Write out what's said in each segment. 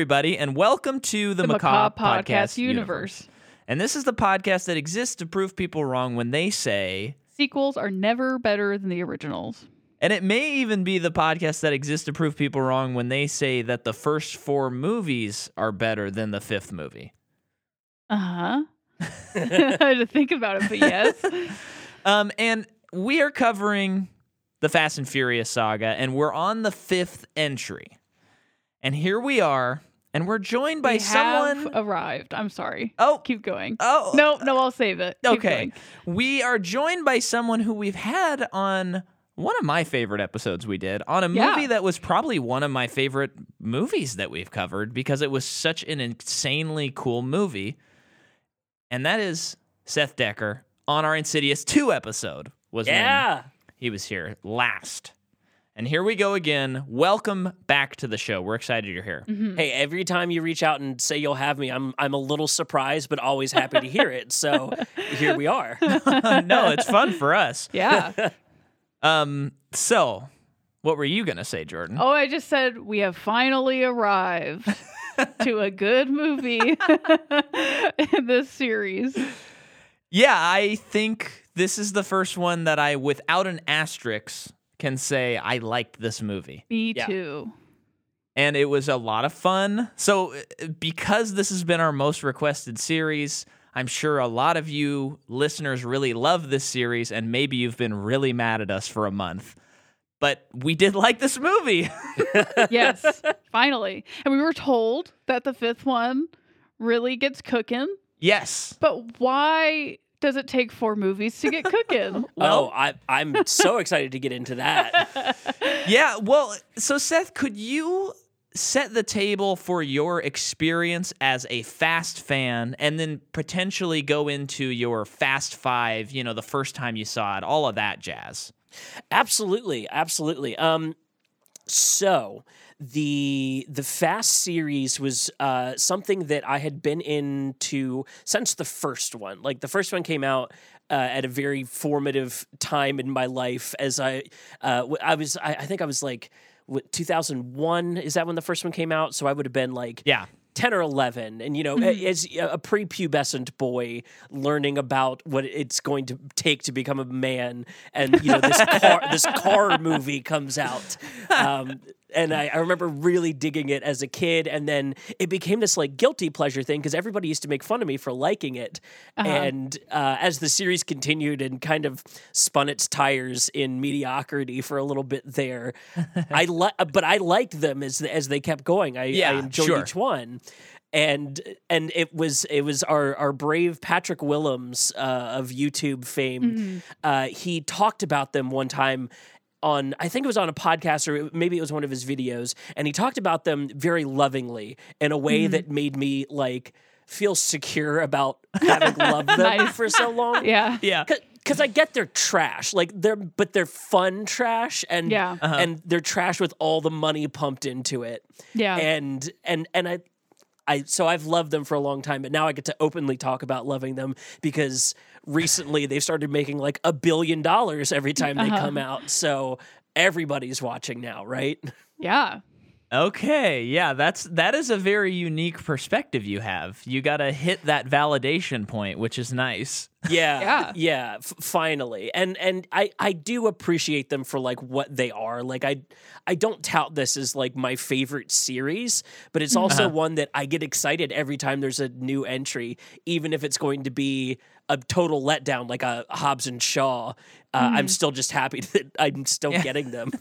everybody, and welcome to the, the Macabre, Macabre Podcast, Podcast Universe. And this is the podcast that exists to prove people wrong when they say, Sequels are never better than the originals. and it may even be the podcast that exists to prove people wrong when they say that the first four movies are better than the fifth movie. Uh huh. I had to think about it, but yes. Um, and we are covering the Fast and Furious saga, and we're on the fifth entry. And here we are, and we're joined by we someone. have arrived. I'm sorry. oh, Keep going. oh, no, no, I'll save it. Keep Okay. going. We are joined by someone who we've had on one of my favorite episodes we did on a Yeah. movie that was probably one of my favorite movies that we've covered because it was such an insanely cool movie. And that is Seth Decker on our Insidious 2 episode was when Yeah. he was here last. And here we go again. Welcome back to the show. We're excited you're here. Mhm. Hey, every time you reach out and say you'll have me, I'm I'm a little surprised, but always happy to hear it. So here we are. no, it's fun for us. Yeah. Um so what were you going to say, Jordan? Oh, I just said we have finally arrived to a good movie in this series. Yeah, I think this is the first one that I, without an asterisk, can say I liked this movie. Me Yeah. too. And it was a lot of fun. So, uh, because this has been our most requested series, I'm sure a lot of you listeners really love this series, and maybe you've been really mad at us for a month. But we did like this movie. Yes, finally. And we were told that the fifth one really gets cooking. yes. But why does it take four movies to get cooking? Well- oh, I I'm so excited to get into that. Yeah, well, so Seth, could you set the table for your experience as a Fast fan and then potentially go into your Fast Five, you know, the first time you saw it, all of that jazz? Absolutely, absolutely. Um, so the the Fast series was uh, something that I had been into since the first one. Like the first one came out uh, at a very formative time in my life. As I uh, I was, I, I think I was like. 2001 is that when the first one came out so i would have been like Yeah. 10 or 11 and you know Mm-hmm. as a prepubescent boy learning about what it's going to take to become a man and you know this car this car movie comes out um, and I, I remember really digging it as a kid and then it became this like guilty pleasure thing because everybody used to make fun of me for liking it Uh-huh. and uh, as the series continued and kind of spun its tires in mediocrity for a little bit there i li- but i liked them as as they kept going i, Yeah, I enjoyed sure. each one and and it was it was our our brave Patrick Willems uh, of YouTube fame. Mm-hmm. Uh, he talked about them one time on I think it was on a podcast or maybe it was one of his videos, and he talked about them very lovingly in a way Mm-hmm. that made me like feel secure about having loved them Nice. for so long. yeah. Yeah. Because I get they're trash, like they're but they're fun trash, and Yeah. Uh-huh. and they're trash with all the money pumped into it Yeah. and and and I I so I've loved them for a long time, but now I get to openly talk about loving them because recently they've started making like a billion dollars every time they Uh-huh. come out. So everybody's watching now, right? yeah. Okay. Yeah, that's that is a very unique perspective you have. You got to hit that validation point, which is nice. Yeah, Yeah. yeah. F- finally, and and I I do appreciate them for like what they are. Like I I don't tout this as like my favorite series, but it's mm-hmm. also uh-huh. one that I get excited every time there's a new entry, even if it's going to be a total letdown, like a Hobbs and Shaw. Uh, I'm mm. still just happy that I'm still Yeah. getting them.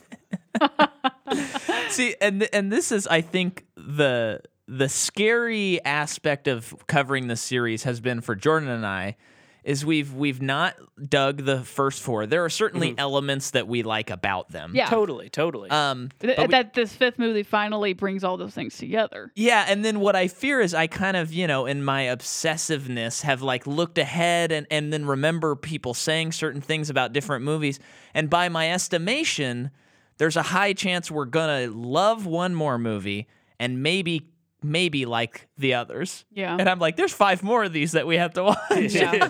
See, and and this is, I think, the the scary aspect of covering the series has been for Jordan and I is we've we've not dug the first four. There are certainly elements that we like about them. Yeah. totally, totally. Um. Th- but we- that this fifth movie finally brings all those things together. yeah, and then what I fear is I kind of, you know, in my obsessiveness have like looked ahead and, and then remember people saying certain things about different movies. And by my estimation, there's a high chance we're gonna love one more movie and maybe maybe like the others. Yeah. And I'm like, there's five more of these that we have to watch. Yeah.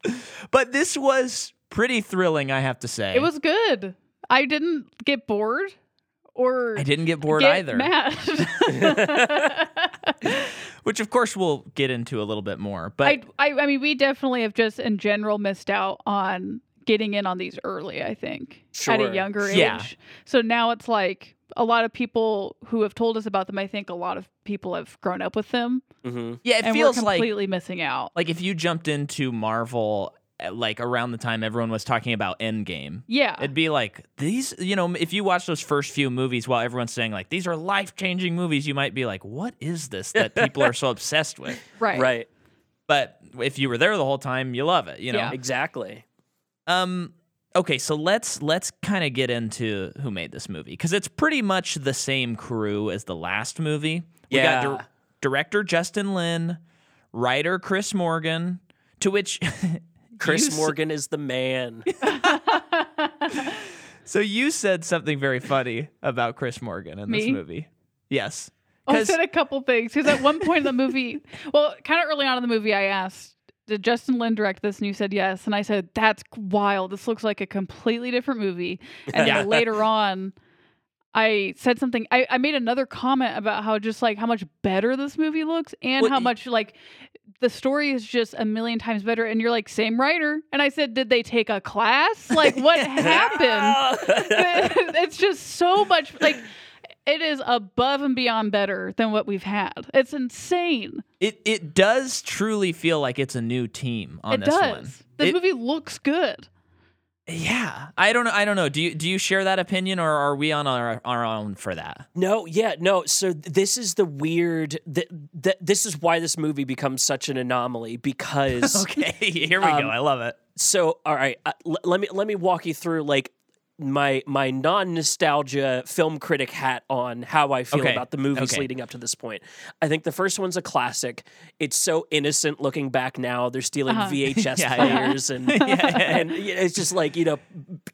but this was pretty thrilling, I have to say. It was good. I didn't get bored or I didn't get bored get either, mad. which of course we'll get into a little bit more. But I, I I mean we definitely have just in general missed out on getting in on these early, I think. At a younger age. Yeah. So now it's like a lot of people who have told us about them, I think a lot of people have grown up with them. hmm yeah, it and feels we're like completely missing out. like if you jumped into Marvel uh, like around the time everyone was talking about Endgame. Yeah. It'd be like these, you know, if you watch those first few movies while everyone's saying like these are life-changing movies, you might be like, "What is this that people are so obsessed with?" right. Right. But if you were there the whole time, you love it, you know. Yeah. Exactly. Um okay, so let's let's kind of get into who made this movie cuz it's pretty much the same crew as the last movie. We got Yeah. director Justin Lin, writer Chris Morgan, to which Chris you s- Morgan is the man. So you said something very funny about Chris Morgan in this movie. Yes. I said a couple things because at one point in the movie, well, kind of early on in the movie, I asked, "Did Justin Lin direct this?" And you said yes, and I said, "That's wild. This looks like a completely different movie." And Yeah. then later on, I said something. I, I made another comment about how just like how much better this movie looks, and Well, how much like the story is just a million times better. And you're like, same writer. And I said, did they take a class? Like, what happened? it's just so much like it is above and beyond better than what we've had. It's insane. it it does truly feel like it's a new team on it this does. one. This It- movie looks good. Yeah. I don't know I don't know. Do you do you share that opinion or are we on our, our own for that? No, yeah, no. So th- this is the weird. Th- th- this is why this movie becomes such an anomaly because. Okay, here we Um, go. I love it. So, all right, uh, l- let me let me walk you through like my my non nostalgia film critic hat on how I feel Okay, about the movies okay. leading up to this point. I think the first one's a classic. It's so innocent looking back now. They're stealing Uh-huh. VHS Yeah, yeah. players and and it's just like you know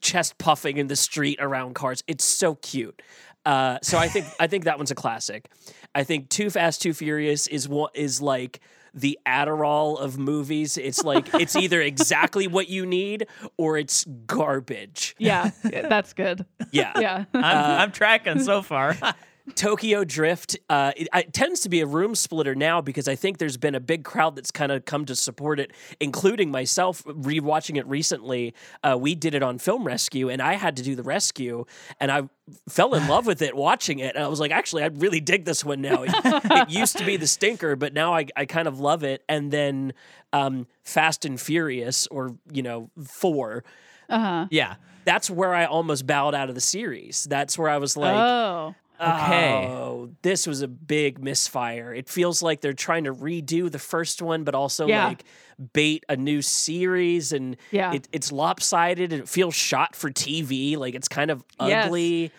chest puffing in the street around cars. It's so cute. Uh, so I think I think that one's a classic. I think Too Fast Too Furious is what is like the Adderall of movies. It's like it's either exactly what you need or it's garbage. Yeah, yeah, that's good. Yeah. Yeah. I'm, uh, I'm tracking so far. Tokyo Drift uh, it, it tends to be a room splitter now because I think there's been a big crowd that's kind of come to support it, including myself. Rewatching it recently, uh, we did it on Film Rescue, and I had to do the rescue, and I fell in love with it watching it. And I was like, actually, I really dig this one now. It, it used to be the stinker, but now I, I kind of love it. And then um, Fast and Furious, or you know, four. Uh huh. yeah. That's where I almost bowed out of the series. That's where I was like, oh. Okay. Oh, this was a big misfire. It feels like they're trying to redo the first one, but also Yeah. like bait a new series, and Yeah. it, it's lopsided and it feels shot for TV. Like it's kind of Yes. ugly.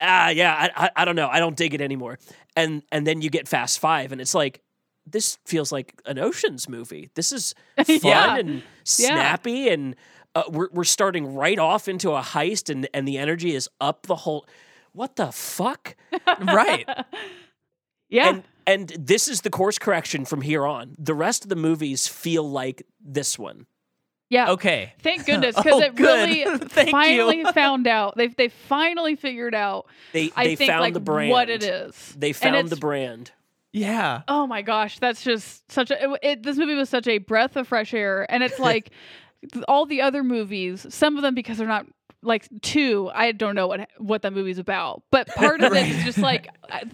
Ah, yeah, I, I I don't know. I don't dig it anymore. And and then you get Fast Five, and it's like this feels like an Ocean's movie. This is fun Yeah. and snappy, and uh, we're we're starting right off into a heist, and and the energy is up the whole. What the fuck? Right. Yeah. And and this is the course correction from here on. The rest of the movies feel like this one. yeah. Okay. Thank goodness because Oh, it good. really Thank you. finally found out. They they finally figured out. They I they think found like the brand. what it is. They found the brand. Yeah. Oh my gosh, that's just such a. It, it, this movie was such a breath of fresh air, and it's like all the other movies. Some of them because they're not like two. I don't know what what that movie's about, but part of it is just like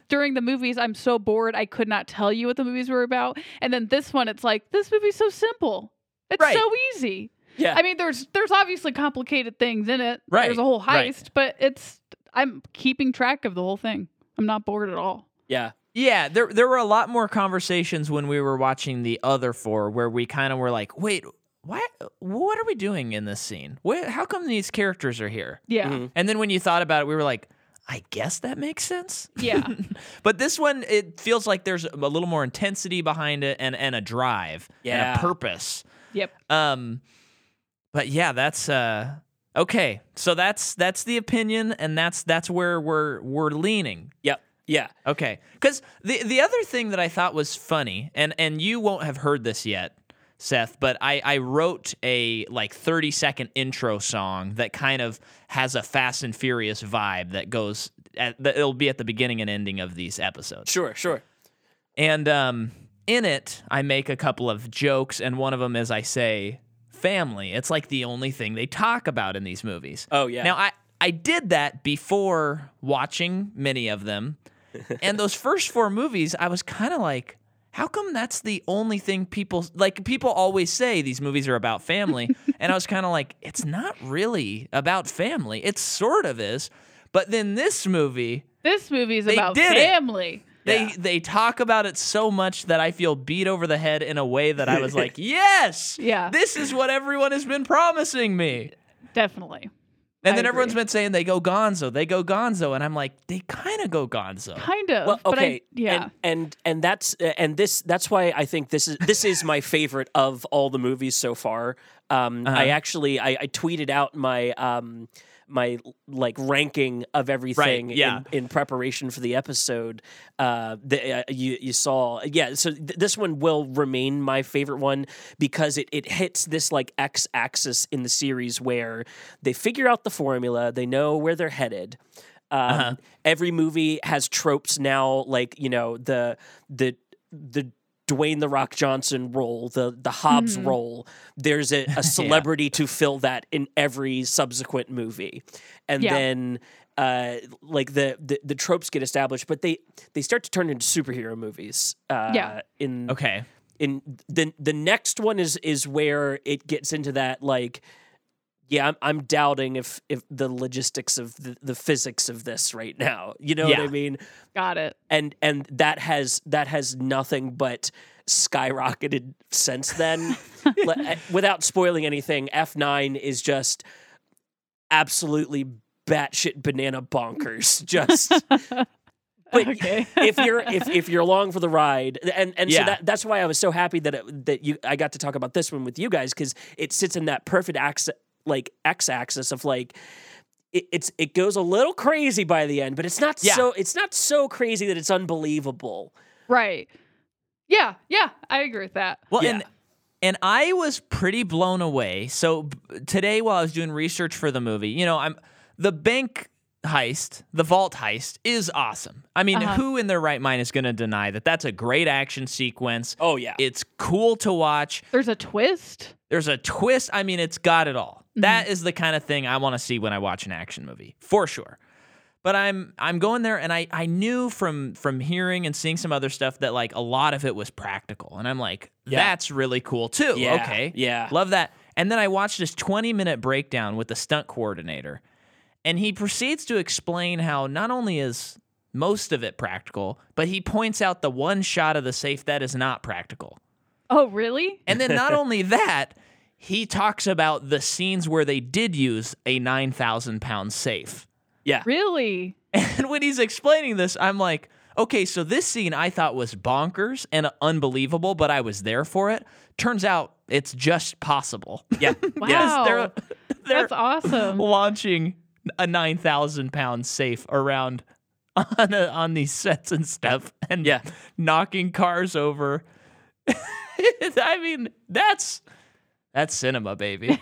during the movies, I'm so bored I could not tell you what the movies were about, and then this one, it's like this movie's so simple. It's Right. so easy. Yeah. I mean, there's there's obviously complicated things in it. Right, There's a whole heist, right. but it's I'm keeping track of the whole thing. I'm not bored at all. yeah. Yeah, there there were a lot more conversations when we were watching the other four where we kind of were like, "Wait, why what are we doing in this scene? Where, how come these characters are here?" Yeah. Mhm. And then when you thought about it, we were like, "I guess that makes sense." Yeah. But this one it feels like there's a little more intensity behind it and and a drive and Yeah. a purpose. yep. Um but yeah, that's uh okay. So that's that's the opinion and that's that's where we're we're leaning. Yep. Yeah. Okay. Cuz the the other thing that I thought was funny and and you won't have heard this yet. Seth, but I, I wrote a like 30 second intro song that kind of has a Fast and Furious vibe that goes at the, it'll be at the beginning and ending of these episodes. Sure, sure. And um, in it, I make a couple of jokes, and one of them is I say family. It's like the only thing they talk about in these movies. Oh, yeah. Now I I did that before watching many of them, and those first four movies, I was kind of like. How come that's the only thing people like? People always say these movies are about family, and I was kind of like, it's not really about family. It sort of is, but then this movie, This movie is about did it. family. they Yeah. they talk about it so much that I feel beat over the head in a way that I was like, yes, Yeah. this is what everyone has been promising me. Definitely. And I then everyone's been saying they go Gonzo, they go Gonzo, and I'm like, they kind of go Gonzo. Kind of. Well, but okay, I, yeah. and, and and that's uh, and this that's why I think this is this is my favorite of all the movies so far. Um, Uh-huh. I actually I, I tweeted out my um my like ranking of everything yeah. in, in preparation for the episode. Uh, the, uh, you you saw yeah. So th- this one will remain my favorite one because it it hits this like x axis in the series where they figure out the formula, they know where they're headed. Um, Uh-huh. Every movie has tropes now, like you know the the the Dwayne the Rock Johnson role, the the Hobbs role. There's a, a celebrity to fill that in every subsequent movie, and Yeah. then uh, like the, the the tropes get established, but they they start to turn into superhero movies. Uh, Yeah. In Okay. in the the next one is is where it gets into that like yeah i'm, I'm doubting if if the logistics of the, the physics of this right now you know what i mean Got it. and and that has that has nothing but skyrocketed since then eh, without spoiling anything f9 is just absolutely batshit banana bonkers just but Okay. if you're if, if you're along for the ride and and so that, that's why I was so happy that it, that you I got to talk about this one with you guys because it sits in that perfect axis like x axis of like it, it's it goes a little crazy by the end but it's not Yeah. so it's not so crazy that it's unbelievable Right. Yeah. Yeah. I agree with that. Well, Yeah. and and I was pretty blown away. So b- today, while I was doing research for the movie, you know, I'm the bank heist, the vault heist, is awesome. I mean, Uh-huh. who in their right mind is going to deny that? That's a great action sequence. oh yeah It's cool to watch. There's a twist. There's a twist. I mean, it's got it all. Mm-hmm. That is the kind of thing I want to see when I watch an action movie, for sure. But I'm I'm going there, and I I knew from from hearing and seeing some other stuff that like a lot of it was practical, and I'm like, Yeah. that's really cool too. Yeah, Okay, yeah. love that. And then I watched this 20 minute breakdown with the stunt coordinator, and he proceeds to explain how not only is most of it practical, but he points out the one shot of the safe that is not practical. Oh, really? And then not only that, he talks about the scenes where they did use a 9,000 pound safe. yeah Really? And when he's explaining this, I'm like, okay, so this scene I thought was bonkers and unbelievable, but I was there for it. Turns out it's just possible. yeah Wow. yeah they're they're That's awesome. launching a 9,000 pound safe around on, a, on these sets and stuff and Yeah. knocking cars over. I mean, that's that's cinema, baby.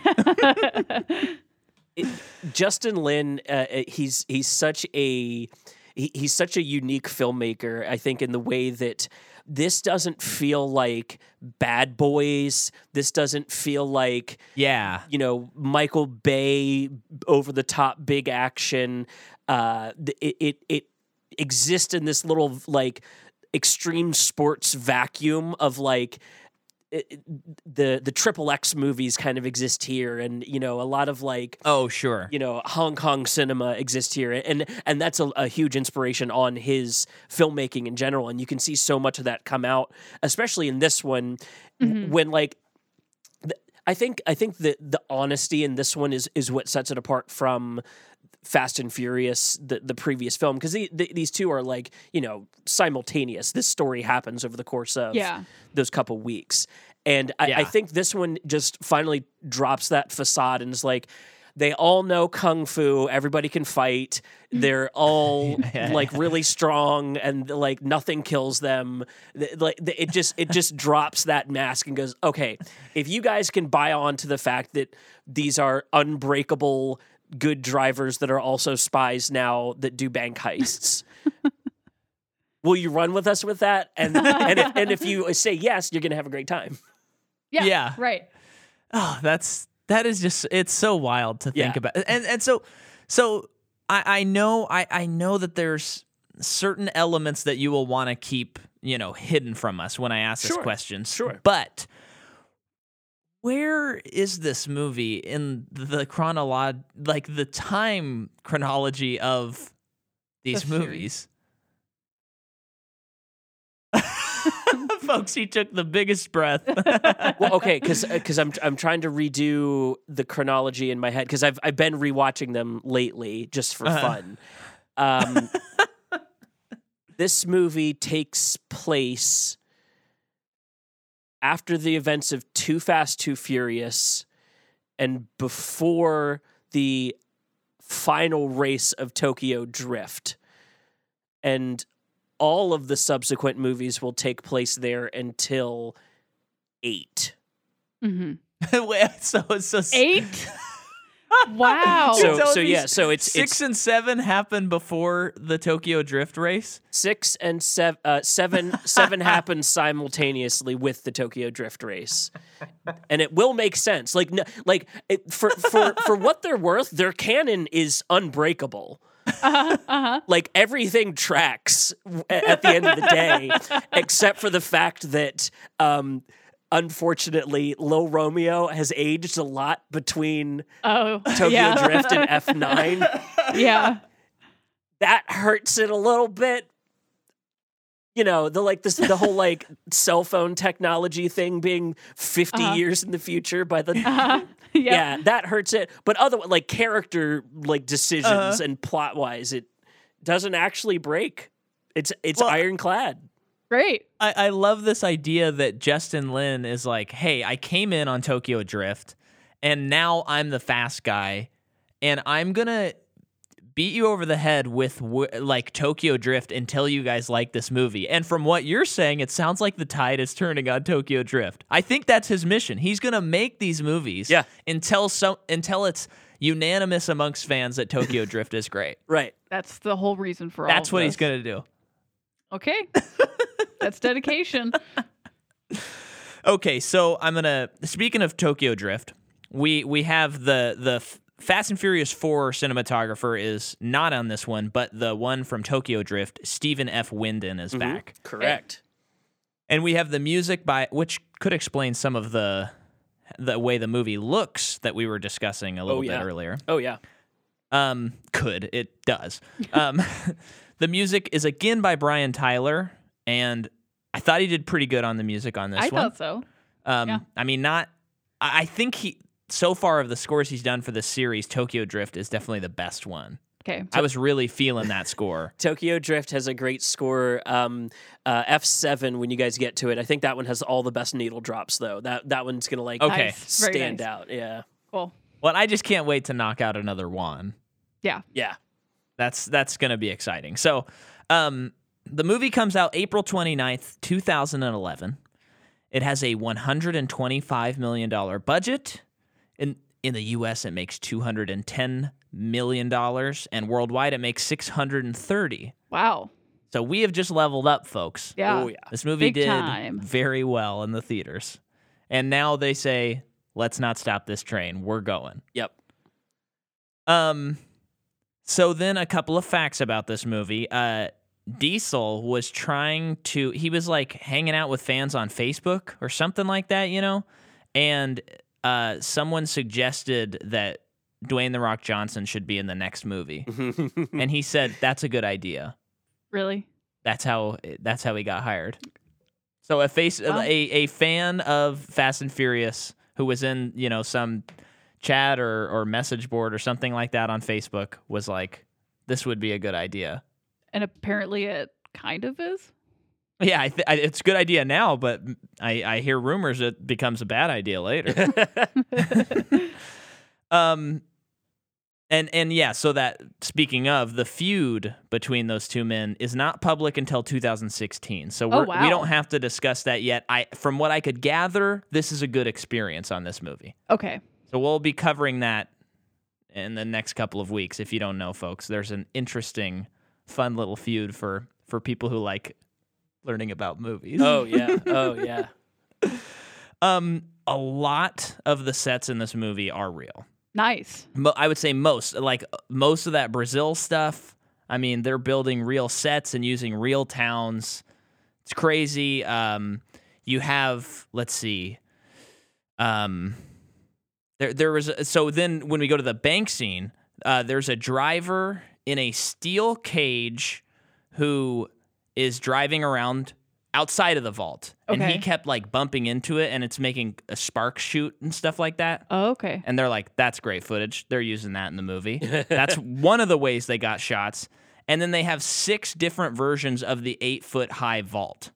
Justin Lin, uh, uh, he's he's such a he, he's such a unique filmmaker. I think in the way that this doesn't feel like Bad Boys. This doesn't feel like yeah. you know Michael Bay over the top big action. Uh, it it it exists in this little like extreme sports vacuum of like it, it- the the triple X movies kind of exist here, and you know a lot of like Oh, sure. you know Hong Kong cinema exists here, and and that's a, a huge inspiration on his filmmaking in general, and you can see so much of that come out, especially in this one, w- mm-hmm. when like. th- I think I think the the honesty in this one is is what sets it apart from Fast and Furious, the the previous film, because the, the, these two are like you know simultaneous. This story happens over the course of Yeah. those couple weeks, and I, I think this one just finally drops that facade and is like, they all know kung fu. Everybody can fight. They're all like really strong, and like nothing kills them. Like it just it just drops that mask and goes, okay, if you guys can buy on to the fact that these are unbreakable good drivers that are also spies now that do bank heists. Will you run with us with that? And and if, and if you say yes, you're gonna have a great time. Yeah. Yeah. Right. Oh, that's that is just it's so wild to think Yeah. about. And and so so I I know I I know that there's certain elements that you will want to keep, you know, hidden from us when I ask this Sure. question. Sure. But where is this movie in the chronolog like the time chronology of these The movies? Folks, he took the biggest breath. Well, okay, because because I'm I'm trying to redo the chronology in my head because I've I've been rewatching them lately just for Uh-huh. fun. Um, this movie takes place after the events of Too Fast, Too Furious, and before the final race of Tokyo Drift. And all of the subsequent movies will take place there until eight. Mm-hmm. Wait, so so Eight. wow. So- So so yeah, so it's- six it's- and seven happened before the Tokyo Drift race. Six and seven, uh, seven, seven happened simultaneously with the Tokyo Drift race, and it will make sense. Like, no, like it, for for for what they're worth, their canon is unbreakable. uh-huh. Uh-huh. Like everything tracks w- at the end of the day, except for the fact that, um, unfortunately, Lil Romeo has aged a lot between Oh. Tokyo yeah. Drift and F nine. yeah. that hurts it a little bit. You know, the like this the whole like cell phone technology thing being 50 Uh-huh. years in the future by the Uh-huh. Yeah. yeah. that hurts it. But other like character like decisions Uh-huh. and plot wise, it doesn't actually break. It's it's Well, ironclad. Great. I, I love this idea that Justin Lin is like, hey, I came in on Tokyo Drift, and now I'm the fast guy, and I'm gonna beat you over the head with like Tokyo Drift until you guys like this movie. And from what you're saying, it sounds like the tide is turning on Tokyo Drift. I think that's his mission. He's gonna make these movies Yeah. until so until it's unanimous amongst fans that Tokyo Drift is great. Right. That's the whole reason for all. That's of what he's gonna do. Okay. That's dedication. Okay, so I'm gonna. Speaking of Tokyo Drift, we we have the the Fast and Furious Four cinematographer is not on this one, but the one from Tokyo Drift, Stephen F. Windon, is back, Correct. and we have the music by which could explain some of the the way the movie looks that we were discussing a little Oh, yeah. bit earlier. Oh yeah. Um, could it does. Um, the music is again by Brian Tyler, and I thought he did pretty good on the music on this I one. I thought so. Um, Yeah. I mean, not. I I think he so far of the scores he's done for the series, Tokyo Drift is definitely the best one. Okay. I was really feeling that score. Tokyo Drift has a great score. Um, uh, F7 when you guys get to it. I think that one has all the best needle drops though. That that one's gonna like Okay. Nice. Stand nice. out. Yeah. Cool. Well, I just can't wait to knock out another one. Yeah. Yeah. That's that's gonna be exciting. So, um, the movie comes out April 29th, 2011. It has a 125 million dollar budget. In in the U.S., it makes 210 million dollars, and worldwide, it makes 630. Wow. So we have just leveled up, folks. Yeah. Oh yeah. This movie Big did time. very well in the theaters. And now they say, let's not stop this train. We're going. Yep. Um so then a couple of facts about this movie. Uh Diesel was trying to he was like hanging out with fans on Facebook or something like that, you know? And uh someone suggested that Dwayne the Rock Johnson should be in the next movie. and he said that's a good idea. Really? That's how that's how he got hired. So a face Wow. a, a fan of Fast and Furious who was in, you know, some chat or or message board or something like that on Facebook was like this would be a good idea. And apparently it kind of is. Yeah, I th- I, it's a good idea now, but I, I hear rumors it becomes a bad idea later. um, And and yeah, so that speaking of the feud between those two men is not public until 2016. So Oh, we're, we wow. don't have to discuss that yet. I from what I could gather, this is a good experience on this movie. Okay. So we'll be covering that in the next couple of weeks. If you don't know, folks, there's an interesting, fun little feud for for people who like learning about movies. Oh yeah. Oh yeah. Um, a lot of the sets in this movie are real. Nice. Mo- I would say most, like most of that Brazil stuff. I mean, they're building real sets and using real towns. It's crazy. Um, you have, let's see, um, there there was a, so then when we go to the bank scene, uh, there's a driver in a steel cage who is driving around outside of the vault, and he kept like bumping into it, and it's making a spark shoot and stuff like that. Oh, okay. And they're like, that's great footage. They're using that in the movie. That's one of the ways they got shots. And then they have six different versions of the eight foot high vault.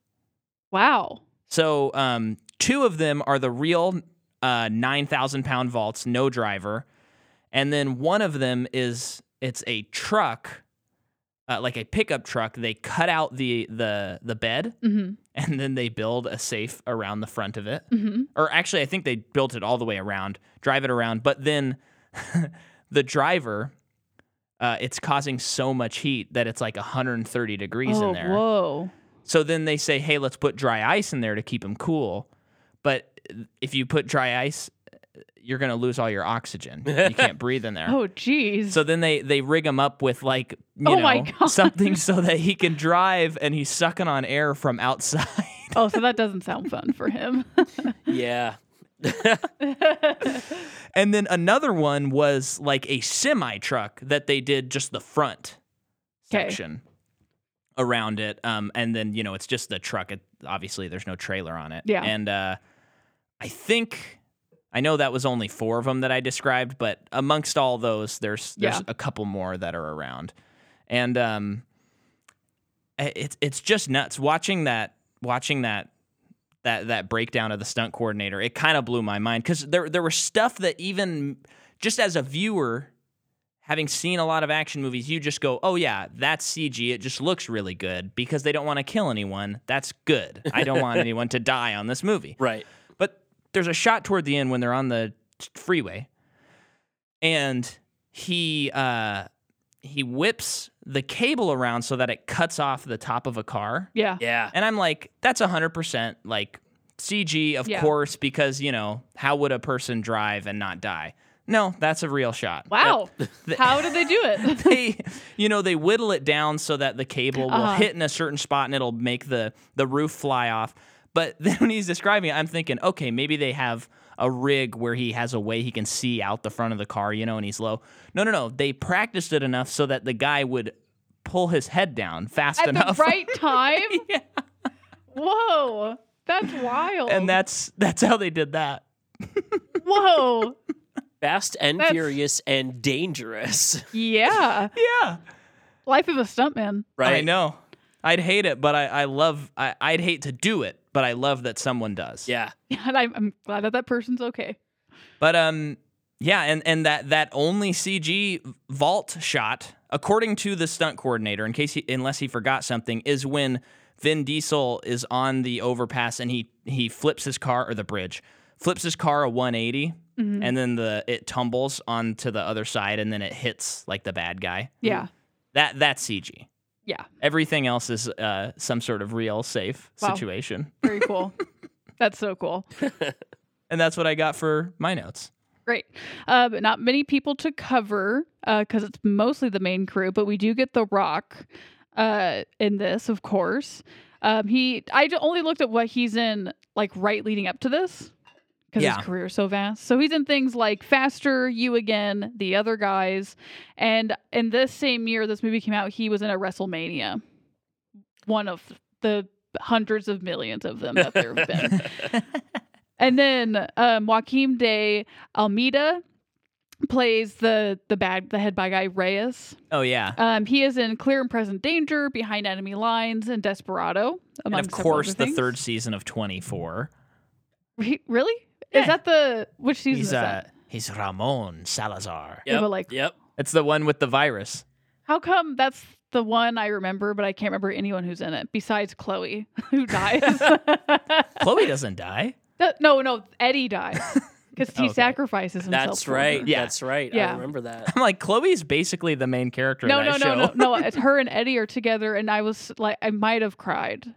Wow. So um, two of them are the real uh, 9,000 pound vaults, no driver. And then one of them is it's a truck, uh, like a pickup truck. They cut out the the the bed Mm-hmm. and then they build a safe around the front of it Mm-hmm. or actually, I think they built it all the way around, drive it around. But then the driver, uh, it's causing so much heat that it's like 130 degrees Oh, in there. whoa. So then they say, hey, let's put dry ice in there to keep him cool. But if you put dry ice, you're going to lose all your oxygen. You can't breathe in there. Oh, geez. So then they they rig him up with like you Oh know my God. something so that he can drive and he's sucking on air from outside. oh, so that doesn't sound fun for him. Yeah. And then another one was like a semi truck that they did just the front 'Kay. section around it. Um, and then you know it's just the truck. It, obviously, there's no trailer on it. Yeah. And uh, I think I know that was only four of them that I described, but amongst all those, there's there's Yeah. a couple more that are around, and um, it's it's just nuts watching that watching that that that breakdown of the stunt coordinator. It kind of blew my mind because there there was stuff that even just as a viewer. Having seen a lot of action movies, you just go, "Oh yeah, that's CG. It just looks really good because they don't want to kill anyone. That's good. I don't want anyone to die on this movie." Right. But there's a shot toward the end when they're on the freeway, and he uh, he whips the cable around so that it cuts off the top of a car, yeah. Yeah. and I'm like, that's hundred percent like CG, of Yeah. course, because you know how would a person drive and not die? No, that's a real shot. Wow. How did they do it? they you know they whittle it down so that the cable will Uh-huh. hit in a certain spot and it'll make the the roof fly off but then when he's describing it i'm thinking okay maybe they have a rig where he has a way he can see out the front of the car you know and he's low no no no they practiced it enough so that the guy would pull his head down fast enough. At enough the right time? yeah. Whoa. That's wild. and that's that's how they did that Whoa. Fast and That's- furious and dangerous. Yeah. yeah Life of a stuntman. Right. i know i'd hate it but i, I love I, i'd hate to do it but i love that someone does Yeah. And I'm, I'm glad that that person's okay. But um, yeah, and and that that only CG vault shot, according to the stunt coordinator, in case he, unless he forgot something, is when Vin Diesel is on the overpass and he he flips his car or the bridge, flips his car a 180, and then the it tumbles onto the other side and then it hits like the bad guy. Yeah. That that's CG. Yeah. Everything else is uh, some sort of real safe Wow. situation, Very cool. That's so cool. and that's what I got for my notes. Great. Uh, but not many people to cover because it's mostly the main crew, but we do get The Rock uh, in this, of course. Um, he, I only looked at what he's in, like right leading up to this, because Yeah. his career is so vast. So he's in things like Faster, You Again, The Other Guys, and in this same year this movie came out, he was in a WrestleMania, one of the hundreds of millions of them that there have been. And then um, Joaquim de Almeida plays the the bad the head bad guy Reyes. Oh yeah. Um, he is in Clear and Present Danger, Behind Enemy Lines, and Desperado. And of course, the third season of 24. Re- really? Yeah. Is that the which season He's is uh, that? he's Ramon Salazar. Yeah, but like- yep. It's the one with the virus. How come that's the one I remember, but I can't remember anyone who's in it besides Chloe, who dies? Chloe doesn't die. That- no, no, Eddie dies because he Okay. sacrifices himself. That's right. Yeah. That's right. I Yeah. remember that. I'm like, Chloe's basically the main character No, of no, that no, show. no, no. It's her and Eddie are together, and I was like, I might have cried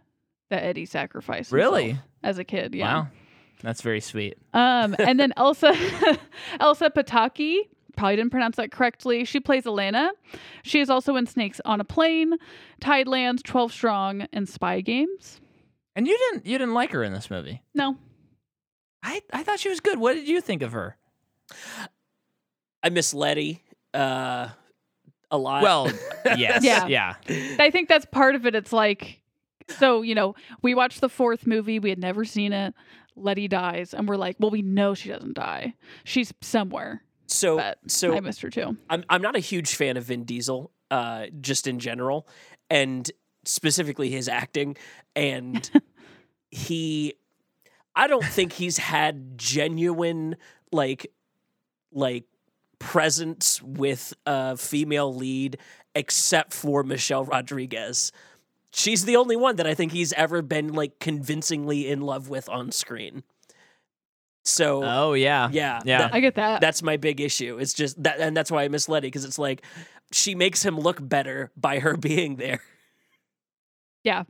that Eddie sacrificed. himself Really? As a kid, yeah. Wow. That's very sweet. Um, and then Elsa, Elsa Pataky, probably didn't pronounce that correctly. She plays Elena. She is also in Snakes on a Plane, Tidelands, Twelve Strong, and Spy Games. And you didn't you didn't like her in this movie. No, I, I thought she was good. What did you think of her? I miss Letty uh, a lot. Well, yes. Yeah. yeah. I think that's part of it. It's like, so you know, we watched the fourth movie. We had never seen it. Letty dies, and we're like, well, we know she doesn't die. She's somewhere. so But so I missed her too. I'm I'm not a huge fan of Vin Diesel, uh, just in general, and specifically his acting. And he, I don't think he's had genuine like, like presence with a female lead, except for Michelle Rodriguez. She's the only one that I think he's ever been like convincingly in love with on screen. So Oh yeah. yeah, Yeah. that- I get that. that's my big issue. It's just that, and that's why I miss Letty because it's like she makes him look better by her being there. yeah,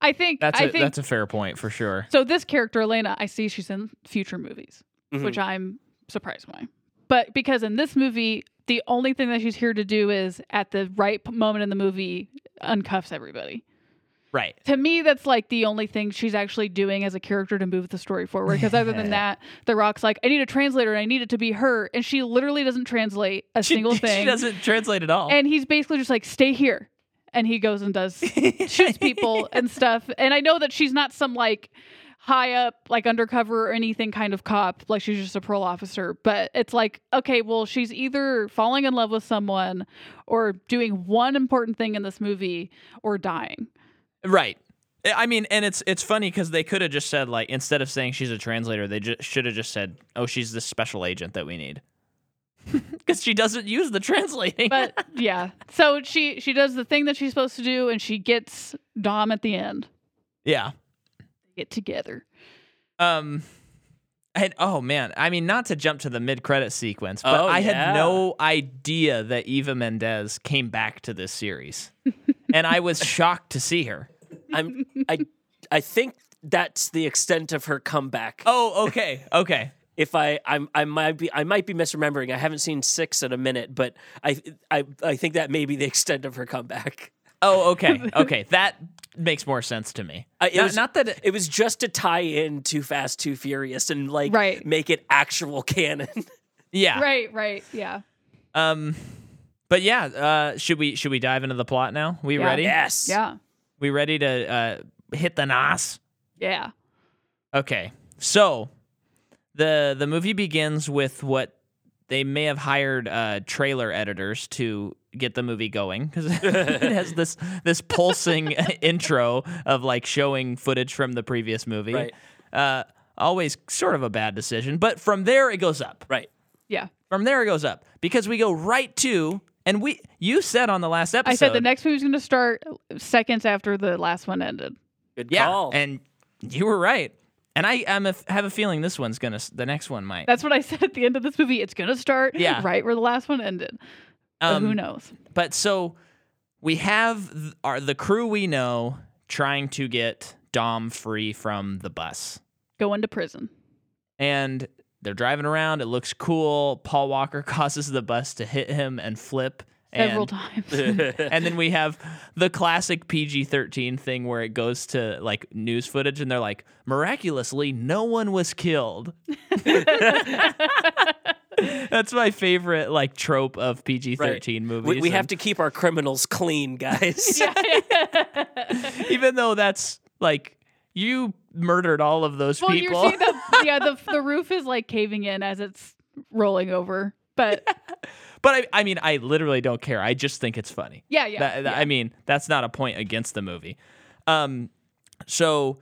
I think. That's I a think that's a fair point for sure. so. This character, Elena, I see she's in future movies, Mhm. which I'm surprised by. But because in this movie, the only thing that she's here to do is at the right moment in the movie uncuffs everybody. Right. to me that's like the only thing she's actually doing as a character to move the story forward because other than that the rock's like i need a translator and i need it to be her and she literally doesn't translate a She, single thing she doesn't translate at all. and he's basically just like stay here and he goes and does shoots people and stuff and i know that she's not some like high up like undercover or anything kind of cop like she's just a parole officer but it's like okay well she's either falling in love with someone or doing one important thing in this movie or dying Right. I- mean, and it's it's funny because they could have just said like instead of saying she's a translator, they just should have just said, "Oh, she's this special agent that we need," because she doesn't use the translating. but yeah so she she does the thing that she's supposed to do and she gets dom at the end yeah. They get together Um. And oh man, I mean, not to jump to the mid-credit sequence, but Oh, I yeah. had no idea that Eva Mendes came back to this series, and I was shocked to see her. I'm I I think that's the extent of her comeback. Oh, okay, okay. If I I'm I might be I might be misremembering. I haven't seen six in a minute, but I I I think that may be the extent of her comeback. Oh, okay, okay. That makes more sense to me. I- it not, was- not that it, It was just to tie in Too Fast, Too Furious and like Right. make it actual canon. yeah. right right yeah Um, but yeah, uh, should we should we dive into the plot now? We Yeah. ready? yes. yeah We ready to uh, hit the nos? yeah Okay, so the the movie begins with what they may have hired uh, trailer editors to get the movie going because it has this this pulsing intro of like showing footage from the previous movie. Right. Uh, always sort of a bad decision, but from there it goes up. Right. yeah From there it goes up because we go right to and we you said on the last episode i said the next movie's going to start seconds after the last one ended Good yeah call. and you were right and I a, have a feeling this one's gonna the next one might. That's what i said at the end of this movie. It's to start Yeah. right where the last one ended. Um, who knows? But so we have our the crew we know trying to get Dom free from the bus. going to prison. And they're driving around, it looks cool. Paul Walker causes the bus to hit him and flip several and, times and then we have the classic PG-13 thing where it goes to like news footage and they're like miraculously no one was killed. That's my favorite like trope of PG-13 movies. we, we have to keep our criminals clean, guys. even though that's like you murdered all of those well people. you're seeing the yeah the, the roof is like caving in as it's rolling over but but I, I mean, I literally don't care. I just think it's funny. yeah yeah, That- yeah. I mean, that's not a point against the movie. Um, so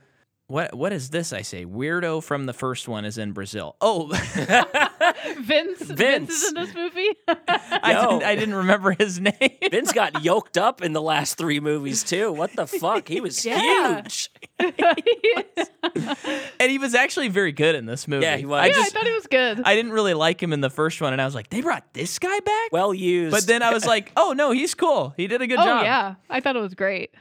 what what is this? I say weirdo from the first one is in Brazil. Oh, Vince, Vince. Vince. is in this movie. I, Yo. didn't, I didn't remember his name. Vince got yoked up in the last three movies too. What the fuck? He was Yeah. huge. and he was actually very good in this movie. Yeah, he was. I yeah, just I thought he was good. I didn't really like him in the first one, and I was like, they brought this guy back. Well used. but then I was like, oh no, he's cool. He did a good oh job. yeah, I thought it was great.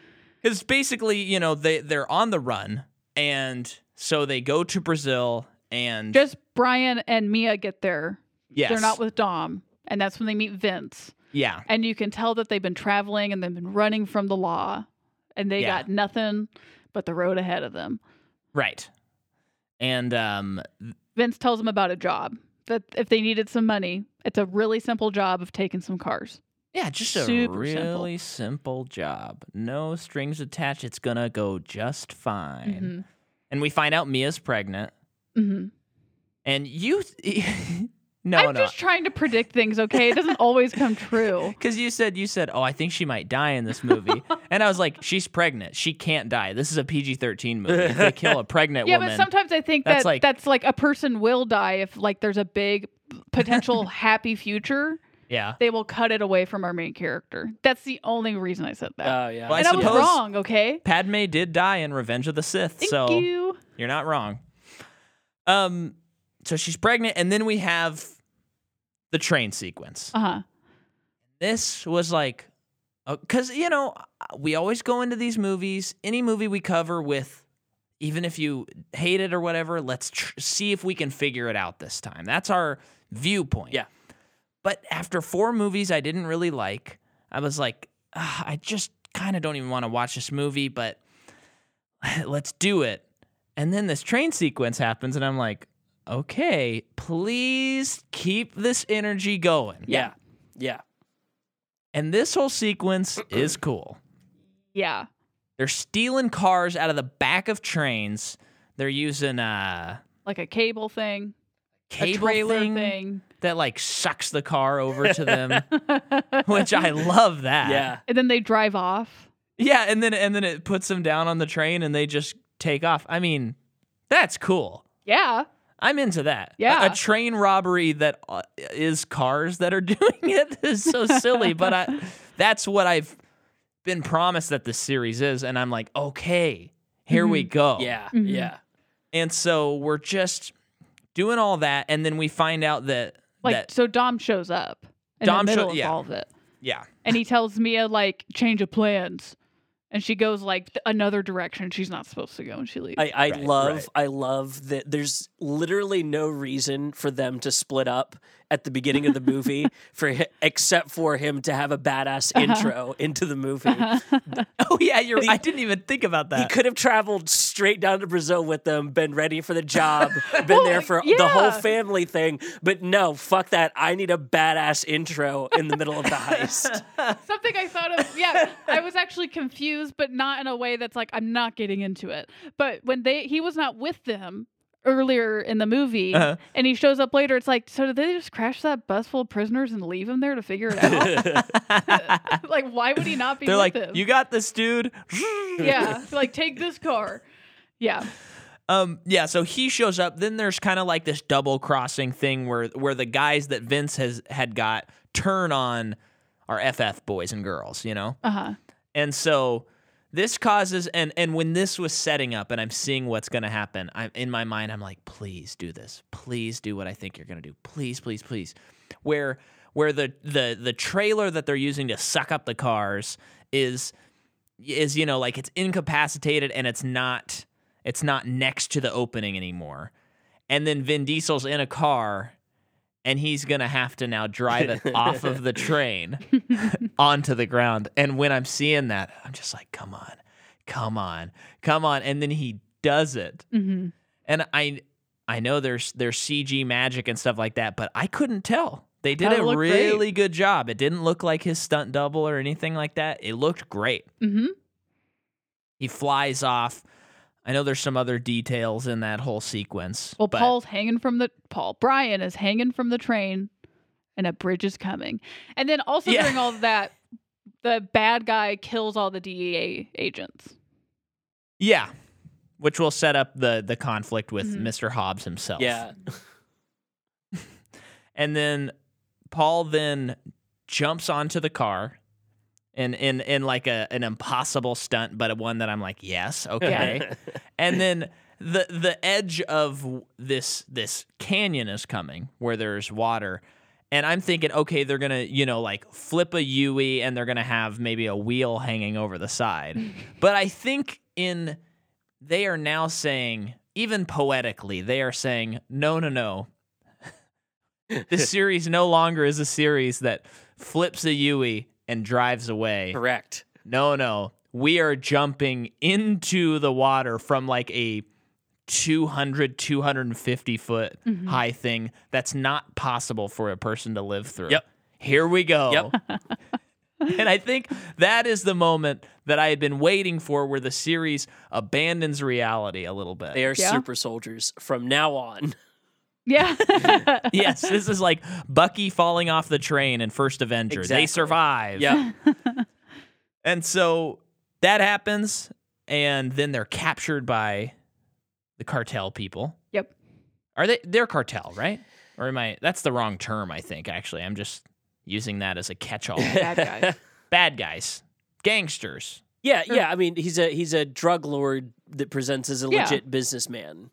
Because basically, you know, they they're on the run, and so they go to Brazil, and Just Brian and Mia get there. yes, They're not with Dom, and that's when they meet Vince. yeah, And you can tell that they've been traveling and they've been running from the law, and they Yeah. got nothing but the road ahead of them. right, and um, Vince tells them about a job that if they needed some money, it's a really simple job of taking some cars. Yeah, just a Super simple. really simple. job, no strings attached. It's gonna go just fine. And we find out Mia's pregnant, hmm and you. no, no. I'm no. just trying to predict things, okay? It doesn't always come true. Because you said you said, "Oh, I think she might die in this movie," and I was like, "She's pregnant. She can't die. This is a PG-13 movie. If they kill a pregnant Yeah, woman, but sometimes I think that's that like- that's like a person will die if like there's a big potential happy future. Yeah." They will cut it away from our main character. That's the only reason I said that. Oh yeah. Well, I and I, was suppose- wrong, okay? Padme did die in Revenge of the Sith, Thank so you. you're not wrong. Um, so she's pregnant, and then we have the train sequence. Uh huh. This was like, because you know, we always go into these movies, any movie we cover with. Even if you hate it or whatever, let's tr- see if we can figure it out this time. That's our viewpoint. Yeah. But after four movies I didn't really like, I was like, "Ah, I just kind of don't even want to watch this movie, but let's do it. And then this train sequence happens, and I'm like, okay, please keep this energy going. yeah. Yeah. And this whole sequence is cool. Yeah. They're stealing cars out of the back of trains. They're using a Like a cable thing, cable a trailer thing, thing. That like sucks the car over to them, which I love that. Yeah. And then they drive off. Yeah, and then and then it puts them down on the train and they just take off. I mean, that's cool. Yeah. I'm into that. Yeah. A, train robbery that uh, is cars that are doing it is so silly, but I that's what I've been promised that the series is and I'm like, "Okay, here we go." Yeah. Mhm. Yeah. And so we're just doing all that and then we find out that Like that so Dom shows up in Dom the show- middle of yeah. all of it. yeah. And he tells Mia like change of plans. And she goes like th- another direction she's not supposed to go and she leaves. I, I Right, love right. I love that there's literally no reason for them to split up at the beginning of the movie for hi- except for him to have a badass Uh-huh. intro into the movie. Oh yeah, you're I didn't even think about that. He could have traveled straight down to Brazil with them, been ready for the job, been Well, there for the whole yeah. family thing. But no, fuck that. I need a badass intro in the middle of the heist. Something I thought of, yeah, I was actually confused, but not in a way that's like I'm not getting into it. But when they he was not with them earlier in the movie, Uh-huh. and he shows up later, it's like, so did they just crash that bus full of prisoners and leave him there to figure it out? like, why would he not be They're with like, him? "You got this, dude." yeah, like take this car. Yeah, Um, yeah, so he shows up. Then there's kind of like this double crossing thing where where the guys that Vince has had got turn on our FF boys and girls, you know. uh huh. And so this causes and and when this was setting up and I'm seeing what's going to happen, I'm in my mind I'm like, please do this. Please do what I think you're going to do. Please, please, please. Where where the the the trailer that they're using to suck up the cars is is you know like it's incapacitated and it's not it's not next to the opening anymore. And then Vin Diesel's in a car and he's going to have to now drive it off of the train onto the ground. And when I'm seeing that, I'm just like, come on, come on, come on. And then he does it. hmm And I I know there's there's CG magic and stuff like that, but I couldn't tell. They did a looked great. really good job. It didn't look like his stunt double or anything like that. It looked great. hmm He flies off. I know there's some other details in that whole sequence. Well, but Paul's hanging from the Paul Brian is hanging from the train, and a bridge is coming. And then also Yeah. during all of that, the bad guy kills all the DEA agents. yeah, which will set up the the conflict with Mhm. Mr. Hobbs himself. Yeah. and then Paul then jumps onto the car. In, in, in like a an impossible stunt, but one that I'm like, yes, okay. and then the the edge of this this canyon is coming where there's water, and I'm thinking, okay, they're gonna you know like flip a Yui and they're gonna have maybe a wheel hanging over the side, but I think in they are now saying even poetically they are saying no no no. This series no longer is a series that flips a Yui and drives away. Correct. No, no. We are jumping into the water from like a 200, 250 foot Mhm. high thing that's not possible for a person to live through. Yep. Here we go. Yep. and I think that is the moment that I had been waiting for where the series abandons reality a little bit. They are Yeah. super soldiers from now on. Yeah. yes, this is like Bucky falling off the train in First Avenger. Exactly. They survive. Yeah. And so that happens, and then they're captured by the cartel people. Yep. Are they? They're cartel, right? Or am I? That's the wrong term. I think actually, I'm just using that as a catch-all. Bad guys. Bad guys, gangsters. Yeah, yeah. I mean, he's a he's a drug lord that presents as a Yeah. legit businessman.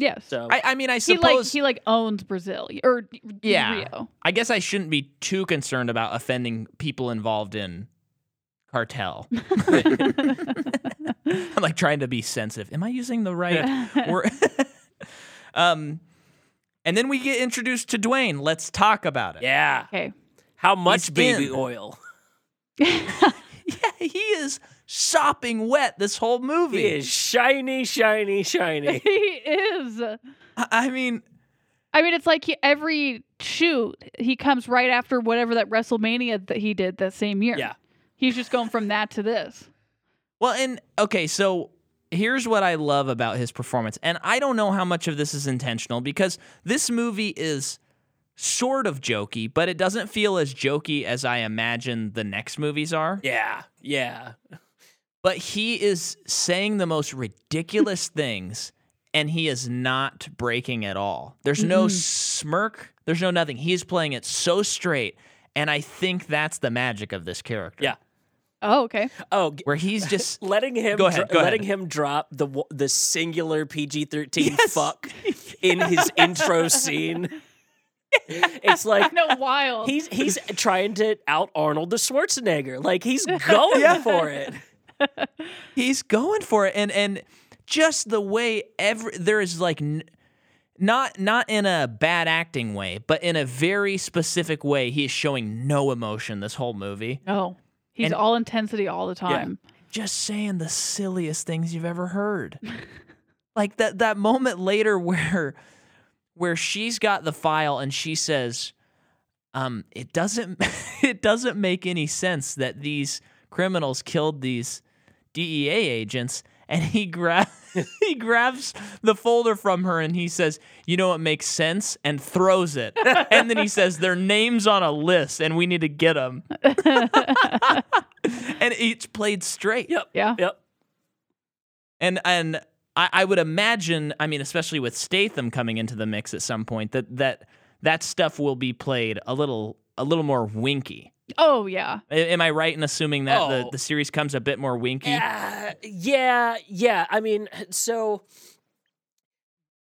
Yes. So I, I mean, I he suppose. like he like owns Brazil or Yeah. Rio. I guess I shouldn't be too concerned about offending people involved in cartel. I'm like trying to be sensitive. Am I using the right word? um, and then we get introduced to Dwayne. Let's talk about it. yeah, okay. how much He's baby in. oil? Yeah, he is sopping wet this whole movie. He is shiny, shiny, shiny. he is. I I mean, I mean, it's like he, every shoot he comes right after whatever that WrestleMania that he did that same year. Yeah. He's just going from that to this. Well, and okay, so here's what I love about his performance. And I don't know how much of this is intentional because this movie is sort of jokey, but it doesn't feel as jokey as I imagine the next movies are. Yeah, yeah. But he is saying the most ridiculous things and he is not breaking at all. There's no Mm-mm. smirk, there's no nothing. He's playing it so straight. And I think that's the magic of this character. Yeah. Oh, okay. Oh, Where he's just letting him Go ahead, dro- go letting ahead. him drop the the singular PG thirteen Yes. fuck in his intro scene. It's like No, wild. he's he's trying to out Arnold the Schwarzenegger. Like he's going Yeah. for it. he's going for it and and just the way every there is like n- not not in a bad acting way but in a very specific way he is showing no emotion this whole movie no. He's And- all intensity all the time. just saying the silliest things you've ever heard like that that moment later where where she's got the file and she says um it doesn't it doesn't make any sense that these criminals killed these DEA agents and he grab he grabs the folder from her and he says, "You know what makes sense?" and throws it. and then he says, "Their names on a list and we need to get them." and it's played straight. Yep. Yeah. Yep. And and I, I would imagine, I mean, especially with Statham coming into the mix at some point, that that that stuff will be played a little a little more winky. Oh, yeah. A- Am I right in assuming that the, Oh. the series comes a bit more winky? Uh, yeah, yeah. I mean, so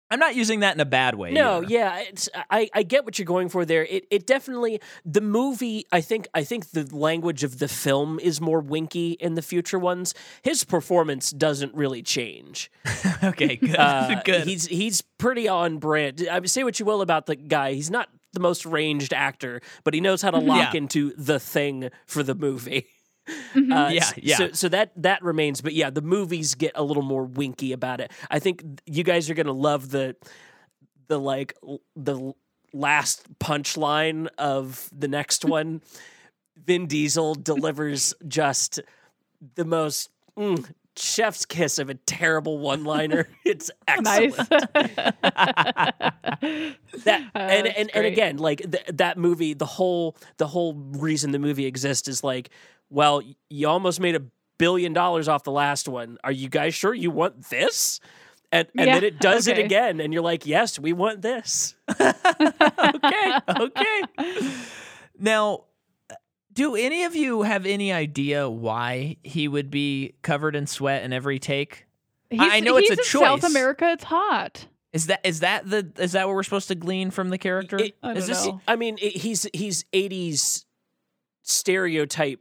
I'm not using that in a bad way. No, either. yeah, it's, I I get what you're going for there. It it definitely the movie. I think I think the language of the film is more winky in the future ones. His performance doesn't really change. okay, good. Uh, good. He's he's pretty on brand. I mean, say what you will about the guy. He's not the most ranged actor, but he knows how to lock Yeah. into the thing for the movie. Mhm. Uh, Yeah, yeah. So, so that that remains, but yeah, the movies get a little more winky about it. I think you guys are gonna love the the like the last punchline of the next one. Vin Diesel delivers just the most mm, chef's kiss of a terrible one liner. It's excellent. that Uh, and and, and again like th- that movie the whole the whole reason the movie exists is like well you almost made a billion dollars off the last one are you guys sure you want this and and Yeah, then it does okay. it again, and you're like, yes, we want this. okay, okay. Now, do any of you have any idea why he would be covered in sweat in every take? I He's- know it's a in South. America, it's hot. Is that is that the is that what we're supposed to glean from the character? It- I is don't this? know. I mean, it, he's he's '80s stereotype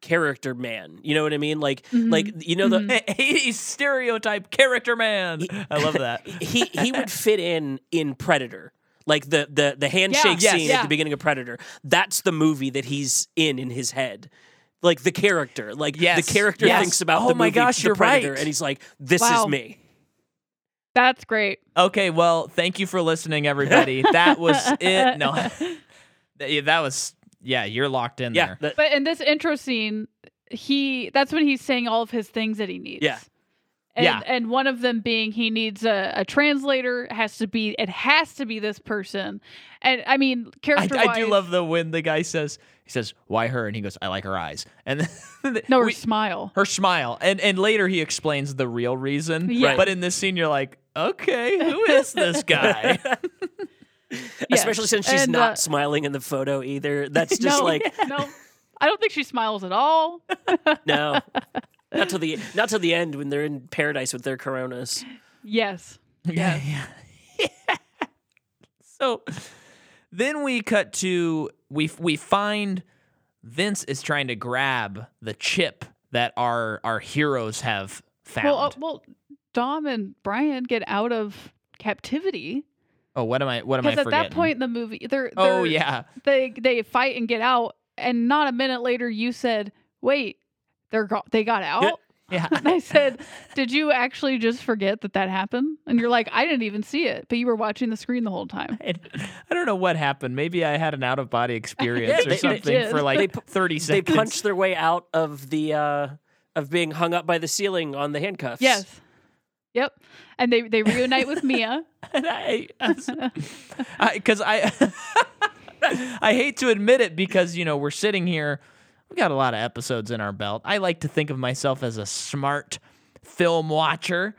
character man. You know what I mean? Like Mhm. like you know the 80s stereotype character man. I love that. he he would fit in in Predator. Like the the the handshake Yeah. Yes. scene at Yeah. the beginning of Predator. That's the movie that he's in in his head. Like the character, like Yes. the character Yes. thinks about Oh the my movie, gosh, the you're Predator, right. and he's like, "This Wow. is me." That's great. Okay, well, thank you for listening, everybody. That was it. No, that was yeah. You're locked in Yeah, there. that- But in this intro scene, he that's when he's saying all of his things that he needs. Yeah. And, Yeah. and one of them being he needs a, a translator. Has to be it has to be this person. And I mean, I, character I do love the when the guy says he says why her and he goes I like her eyes and then no her we- smile. her smile and and later he explains the real reason. Yeah. But in this scene you're like okay who is this guy? Especially since she's And, not uh, smiling in the photo either. That's just no, like no. I don't think she smiles at all. no. Not till the not till the end when they're in paradise with their coronas. Yes. Yeah. yeah. so then we cut to we we find Vince is trying to grab the chip that our our heroes have found. Well, uh, well, Dom and Brian get out of captivity oh, what am I what am I because at forgetting? that point in the movie, they're, oh they're yeah. they they fight and get out, and not a minute later, you said, "Wait, they're go- they got out." Yeah. and I said, "Did you actually just forget that that happened?" And you're like, "I didn't even see it, but you were watching the screen the whole time." I I don't know what happened. Maybe I had an out of body experience Yeah, or they- they something did. for like They pu- 30 They punched their way out of the uh of being hung up by the ceiling on the handcuffs. Yes. Yep. And they they reunite with Mia. and I, because I, I, hate to admit it because you know we're sitting here, we got a lot of episodes in our belt. I like to think of myself as a smart film watcher,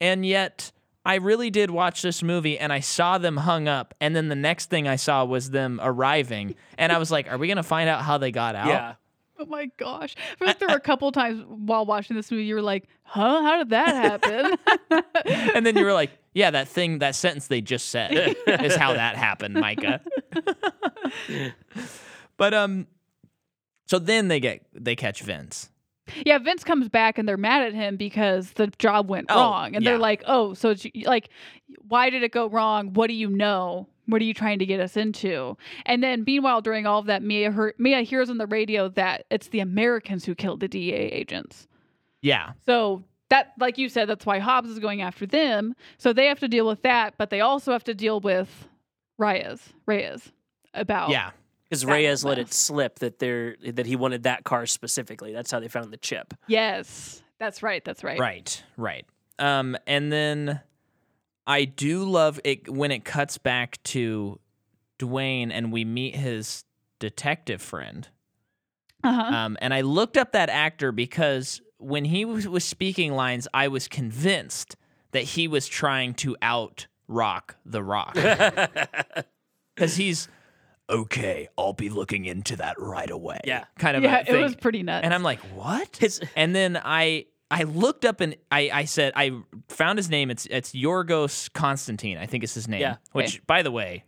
and yet I really did watch this movie and I saw them hung up, and then the next thing I saw was them arriving, and I was like, are we gonna find out how they got out? Yeah. Oh my gosh. I feel like there were a couple times while watching this movie you were like, "Huh? How did that happen?" And then you were like, yeah, that thing, that sentence they just said is how that happened, Micah. but um so then they get they catch Vince. Yeah, Vince comes back and they're mad at him because the job went Oh, wrong. And yeah. they're like, oh, so it's like, why did it go wrong? What do you know? What are you trying to get us into? And then, meanwhile, during all of that, Mia, her, Mia hears on the radio that it's the Americans who killed the DEA agents. Yeah. So that, like you said, that's why Hobbs is going after them. So they have to deal with that, but they also have to deal with Reyes, Reyes about Yeah. Because That Reyes let mess. it slip that they're that he wanted that car specifically. That's how they found the chip. Yes, that's right. That's right. Right. Right. Um and then I do love it when it cuts back to Dwayne and we meet his detective friend. Uh-huh. Um, and I looked up that actor because when he was, was speaking lines, I was convinced that he was trying to out rock the rock. Because he's, okay, I'll be looking into that right away. Yeah. Kind of yeah, a it was pretty nuts. and I'm like, what? His And then I I looked up and I, I said I found his name. It's it's Yorgos Constantine, I think is his name. Yeah. Which, by the way,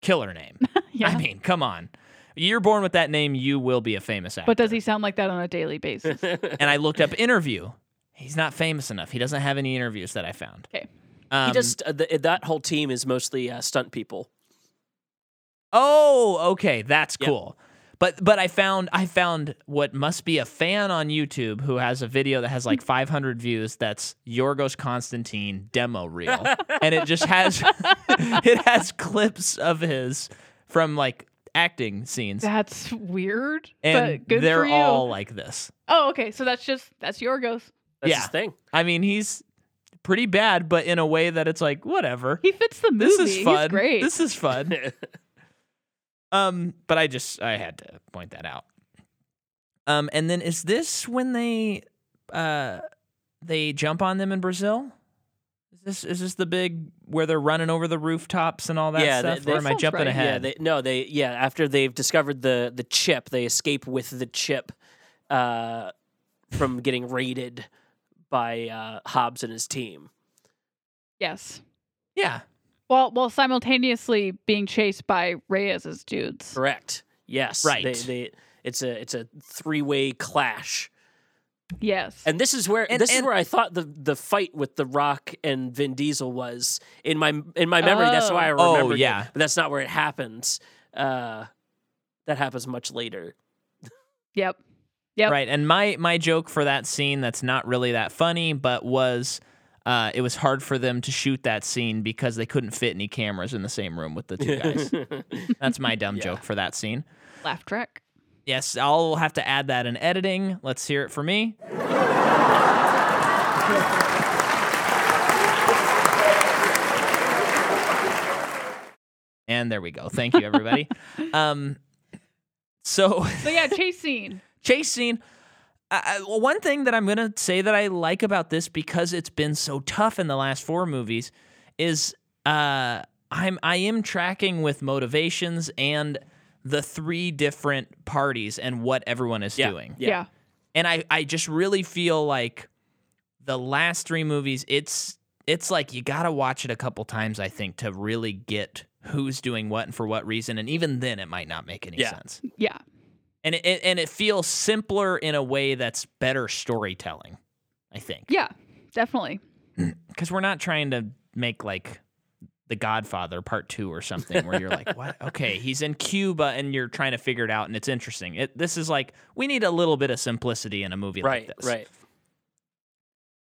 killer name. yeah. I mean, come on. You're born with that name, you will be a famous actor. But does he sound like that on a daily basis? and I looked up interview. He's not famous enough. He doesn't have any interviews that I found. Okay. Um, he just uh, the, that whole team is mostly uh, stunt people. Oh, okay, that's Yep. cool. But but I found I found what must be a fan on YouTube who has a video that has like 500 views. That's Yorgos Constantine demo reel, and it just has it has clips of his from like acting scenes, That's weird. and but good they're for you. all like this. Oh, okay. So that's just that's Yorgos. That's Yeah. his thing. I mean, he's pretty bad, but in a way that it's like whatever. He fits the movie. This is He's fun. great. This is fun. um, but I just I had to point that out. Um, and then is this when they uh they jump on them in Brazil? Is this is this the big where they're running over the rooftops and all that Yeah, they- stuff? they- or am I jumping right. ahead? Yeah, they, no, they yeah. After they've discovered the the chip, they escape with the chip uh, from getting raided by uh, Hobbs and his team. Yes. yeah. While while simultaneously being chased by Reyes's dudes. Correct. Yes. Right. They, they it's a it's a three way clash, Yes. and this is where And- this is where I thought the the fight with the Rock and Vin Diesel was in my in my memory. That's why I Oh. remember. Oh, yeah. but that's not where it happens. Uh, that happens much later. yep. Yep. Right. And my my joke for that scene that's not really that funny, but was uh, it was hard for them to shoot that scene because they couldn't fit any cameras in the same room with the two guys. that's my dumb Yeah. joke for that scene. Laugh track. Yes, I'll have to add that in editing. Let's hear it for me. And there we go. Thank you, everybody. um, so So yeah, chase scene. chase scene. I, I- one thing that I'm gonna say that I like about this because it's been so tough in the last four movies is uh, I'm I am tracking with motivations and the three different parties and what everyone is Yeah. doing. Yeah. And I I just really feel like the last three movies it's it's like you got to watch it a couple times I think to really get who's doing what and for what reason and even then it might not make any Yeah. sense Yeah. And it, it- and it feels simpler in a way that's better storytelling i think Yeah. Definitely. because we're not trying to make like the godfather part two or something where you're like what okay he's in cuba and you're trying to figure it out and it's interesting it, this is like we need a little bit of simplicity in a movie right. like this Right.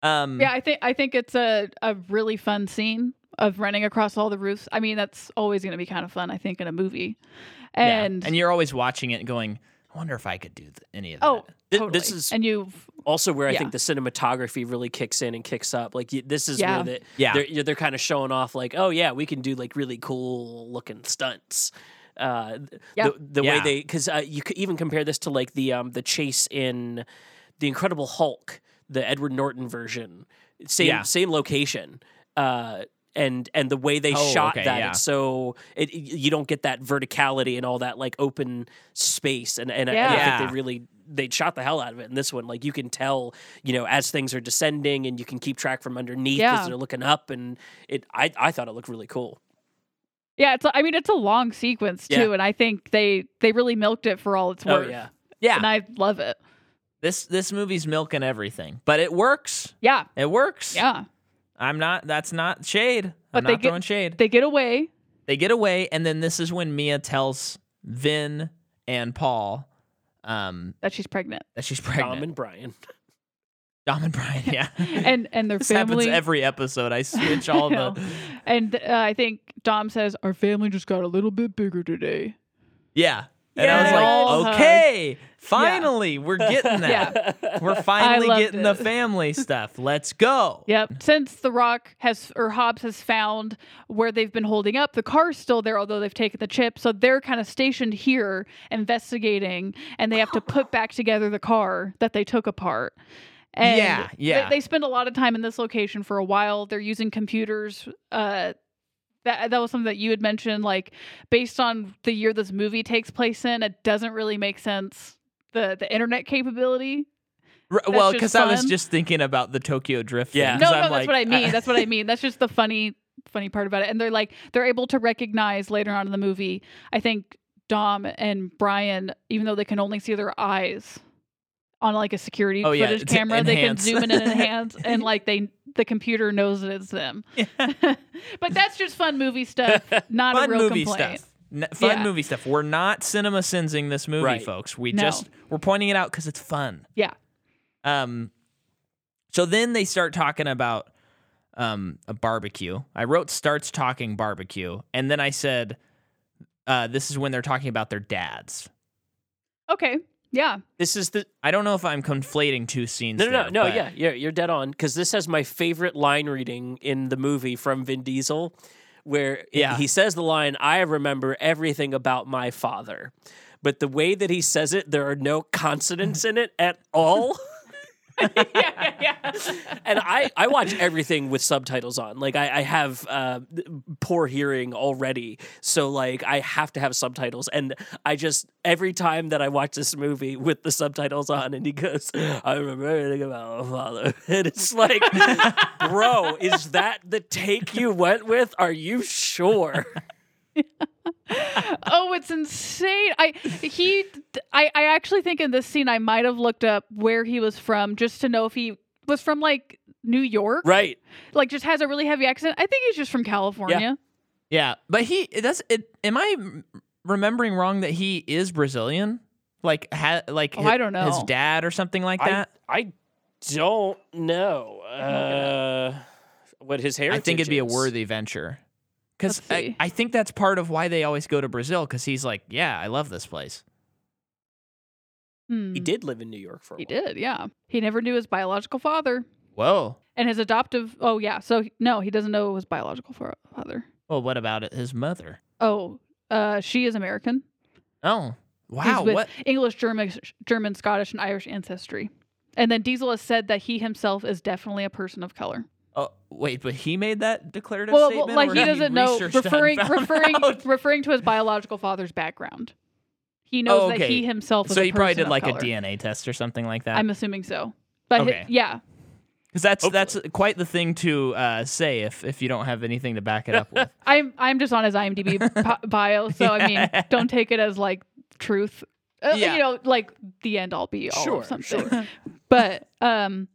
um Yeah, I think I think it's a, a really fun scene of running across all the roofs. I mean, that's always going to be kind of fun, I think, in a movie. yeah. And, and you're always watching it going i wonder if i could do th- any of that oh, Th- totally. this is- and you've Also, where I think the cinematography really kicks in and kicks up. Like y- this is Yeah. where the, Yeah. they're they're kind of showing off. Like, oh yeah, we can do like really cool looking stunts. Uh, th- Yeah. the, the way they because uh, you could even compare this to like the um the chase in the Incredible Hulk, the Edward Norton version. Same Yeah. same location. Uh, and and the way they Oh, shot okay, that, yeah. it's so it, you don't get that verticality and all that like open space. And and, I- and I Yeah. think they really they shot the hell out of it in this one. Like you can tell, you know, as things are descending, and you can keep track from underneath Yeah. as they're looking up. And it, I, I thought it looked really cool. yeah, it's I mean, it's a long sequence too, Yeah. and I think they they really milked it for all it's Oh worth. yeah, yeah And I love it. this this movie's milking everything but it works Yeah. it works Yeah. I'm not that's not shade But i'm they not get- throwing shade They get away. they get away and then this is when mia tells vin and paul um that she's pregnant. that she's pregnant. Dom and Brian. dom and brian yeah And and their this family happens every episode i switch all I the And uh, I think Dom says our family just got a little bit bigger today. yeah and i was like hug. okay finally we're getting that Yeah. we're finally loved getting the family stuff let's go Yep. Since The Rock has or Hobbs has found where they've been holding up, the car's still there, although they've taken the chip. So they're kind of stationed here investigating, and they have to put back together the car that they took apart. And Yeah, they- yeah. They, spend a lot of time in this location for a while. They're using computers. Uh, that that was something that you had mentioned. Like based on the year this movie takes place in, it doesn't really make sense. The the internet capability R- well because i was just thinking about the tokyo drift Yeah. thing, No, 'cause no, I'm that's like, what I mean. That's what I mean. That's just the funny, funny part about it. And they're like, they're able to recognize later on in the movie. I think Dom and Brian, even though they can only see their eyes on like a security Oh, footage to camera, they can zoom in and enhance, and like they, the computer knows that it's them. but that's just fun movie stuff, not fun a real movie complaint. stuff. N- fun Yeah. movie stuff. We're not cinema sensing this movie, Right. folks. We No. just we're pointing it out because it's fun. Yeah. Um. So then they start talking about um a barbecue. I wrote starts talking barbecue, and then I said, uh, "This is when they're talking about their dads." Okay. Yeah. This is the I don't know if I'm conflating two scenes. no, no, no, there, no. but- Yeah, you're you're dead on because this has my favorite line reading in the movie from Vin Diesel, where Yeah. he says the line, "I remember everything about my father," but the way that he says it, there are no consonants in it at all. yeah, yeah, and I, I watch everything with subtitles on. Like I, I have uh, poor hearing already, so like I have to have subtitles. And I just every time that I watch this movie with the subtitles on, and he goes, "I remember everything about my father," and it's like, bro, is that the take you went with? Are you sure? oh, it's insane. I he I I actually think in this scene I might have looked up where he was from just to know if he was from like New York. Right. Like just has a really heavy accent. I think he's just from California. Yeah, yeah. but he it does it. Am I remembering wrong that he is Brazilian? Like ha, like Oh, hi- I don't know. his dad or something like I, that. I don't know uh, what his heritage I think it'd be a worthy venture. Because I. I think that's part of why they always go to Brazil. Because he's like, yeah, I love this place. Hmm. He did live in New York for a while. He while. did, yeah. He never knew his biological father. Whoa. And his adoptive oh yeah, so he- no, he doesn't know his biological fa- father. Well, what about it? His mother? Oh, uh she is American. Oh, He's wow. with What? English, German, German, Scottish, and Irish ancestry. And then Diesel has said that he himself is definitely a person of color. Oh, wait, but he made that declarative Well, well, statement. like or he doesn't know researched that and referring referring out? referring to his biological father's background. He knows Oh, that he himself is So a he probably did like color. a DNA test or something like that. I'm assuming so. But hi- Okay. yeah, Because that's that's quite the thing to uh, say if if you don't have anything to back it up with. I'm I'm just on his IMDb bio, so I mean, don't take it as like truth. Uh, Yeah. You know, like the end all be all Sure, of something. But um,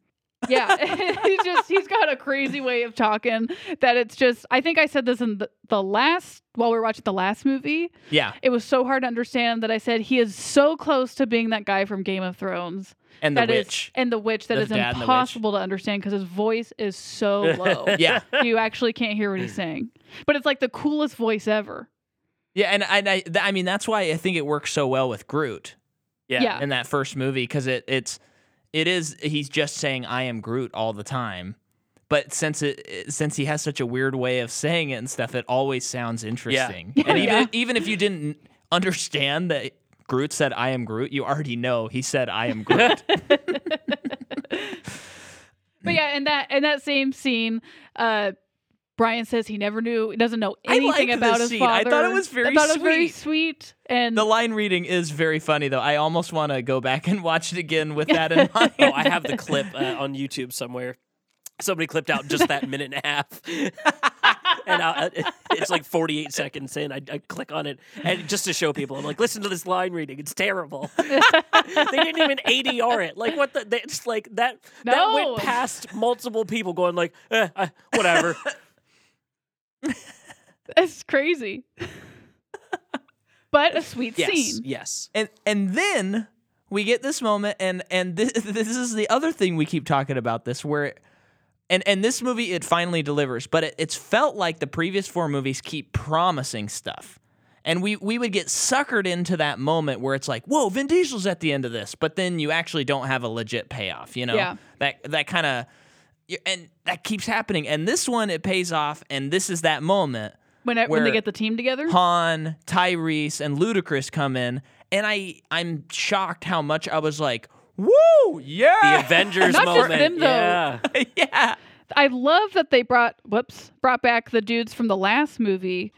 yeah, he's just he's got a crazy way of talking that it's just. I think I said this in the, the last while we were watching the last movie. Yeah, It was so hard to understand that I said he is so close to being that guy from Game of Thrones. and the that is- witch. and the witch that The is dad and the witch. impossible to understand because his voice is so low. Yeah, you actually can't hear what he's saying. But it's like the coolest voice ever. yeah, and I, I, th- I mean that's why I think it works so well with Groot Yeah. Yeah. in that first movie because it it's it is he's just saying I am Groot all the time. But since it it- since he has such a weird way of saying it and stuff, it always sounds interesting. And even Yeah. even if you didn't understand that Groot said I am Groot, you already know he said I am Groot. But yeah, in that in that same scene, uh Brian says he never knew, he doesn't know I anything liked about this his scene. I father. thought it was very I thought it was very sweet. sweet. And the line reading is very funny though. I almost want to go back and watch it again with that in mind. Oh, I have the clip uh, on YouTube somewhere. Somebody clipped out just that minute and a half. and I, it's like 48 seconds in. I, I click on it and just to show people, I'm like, listen to this line reading. It's terrible. they didn't even ADR it. Like what the? They, it's like that. That went past multiple people going like, eh, uh, whatever. It's crazy. but a sweet yes, scene. yes. and and then we get this moment and and this, this is the other thing we keep talking about this where and and this movie it finally delivers but it, it's felt like the previous four movies keep promising stuff and we we would get suckered into that moment where it's like whoa vin diesel's at the end of this but then you actually don't have a legit payoff you know Yeah. that that kind of and that keeps happening and this one it pays off and this is that moment When it, when they get the team together. Han, Tyrese, and Ludacris come in, and I I'm shocked how much I was like, "Woo, yeah!" The Avengers Not just moment. them, though. Yeah. yeah." I love that they brought whoops brought back the dudes from the last movie,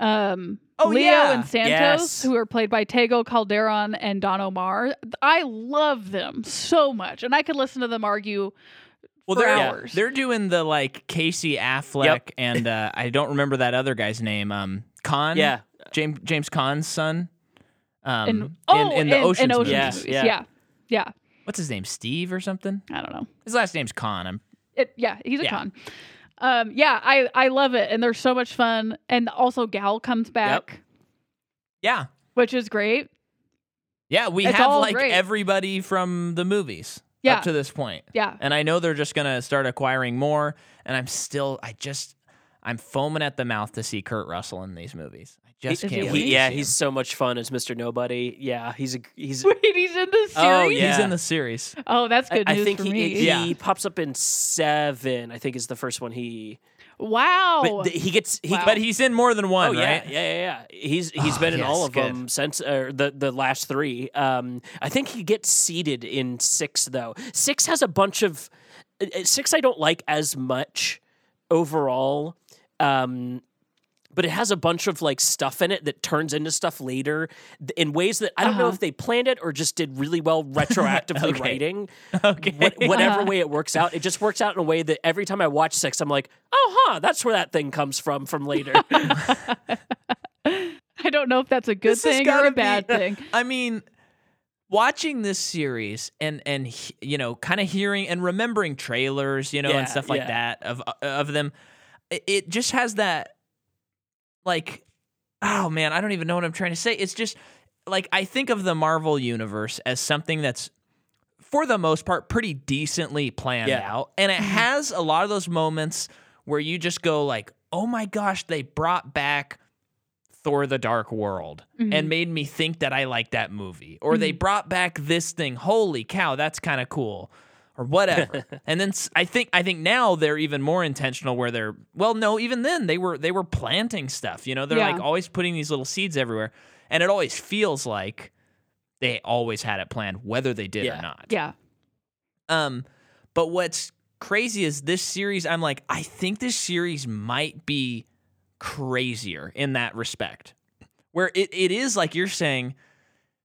um, Oh, Leo yeah. and Santos, Yes. who are played by Tego Calderon and Don Omar. I love them so much, and I could listen to them argue. Well, For they're hours. they're doing the like Casey Affleck Yep. and uh, I don't remember that other guy's name. Um, Caan. Yeah. James James Caan's son. Um, And oh, in, in the in, Ocean's in movies. Yeah. yeah, yeah. What's his name? Steve or something? I don't know. His last name's Caan. I'm It, yeah, he's a Yeah. con. Um, yeah, I I love it, and they're so much fun. And also, Gal comes back, yeah. which is great. Yeah, we It's have like great. everybody from the movies Yeah. up to this point. Yeah, And I know they're just going to start acquiring more. And I'm still, I just, I'm foaming at the mouth to see Kurt Russell in these movies. I just Is he can't in wait. He, yeah, he's so much fun as Mr. Nobody. Yeah, he's a he's. wait, he's in the oh, series. Oh, yeah. He's in the series. Oh, that's good I news think for he, me. he Yeah. pops up in seven. I think is the first one he. Wow. But th- he gets he Wow. But he's in more than one, Oh yeah, right? yeah, yeah, yeah. He's he's Oh, been in all of good. them since uh, the the last three. Um, I think he gets seated in six though. Six has a bunch of uh, uh, six. I don't like as much overall. Um, but it has a bunch of like stuff in it that turns into stuff later in ways that I don't know Uh-huh. if they planned it or just did really well retroactively Okay. writing. Okay. What, whatever Uh-huh. way it works out, it just works out in a way that every time I watch six, I'm like, oh, huh, that's where that thing comes from from later. I don't know if that's a good This thing or a bad be- thing. I mean, watching this series and and you know, kind of hearing and remembering trailers, you know, Yeah, and stuff like yeah. that of uh, of them, it, it just has that like, oh man, I don't even know what I'm trying to say. It's just like I think of the Marvel universe as something that's for the most part pretty decently planned Yeah. out, and it has a lot of those moments where you just go like, oh my gosh, they brought back. Thor the Dark World Mhm. and made me think that I like that movie. Or they brought back this thing. Holy cow, that's kind of cool. Or whatever. and then s- I think I think now they're even more intentional where they're well, no, even then they were they were planting stuff. You know, they're Yeah. like always putting these little seeds everywhere. And it always feels like they always had it planned, whether they did Yeah. or not. Yeah. Um, but what's crazy is this series. I'm like, I think this series might be crazier in that respect, where it, it is like you're saying.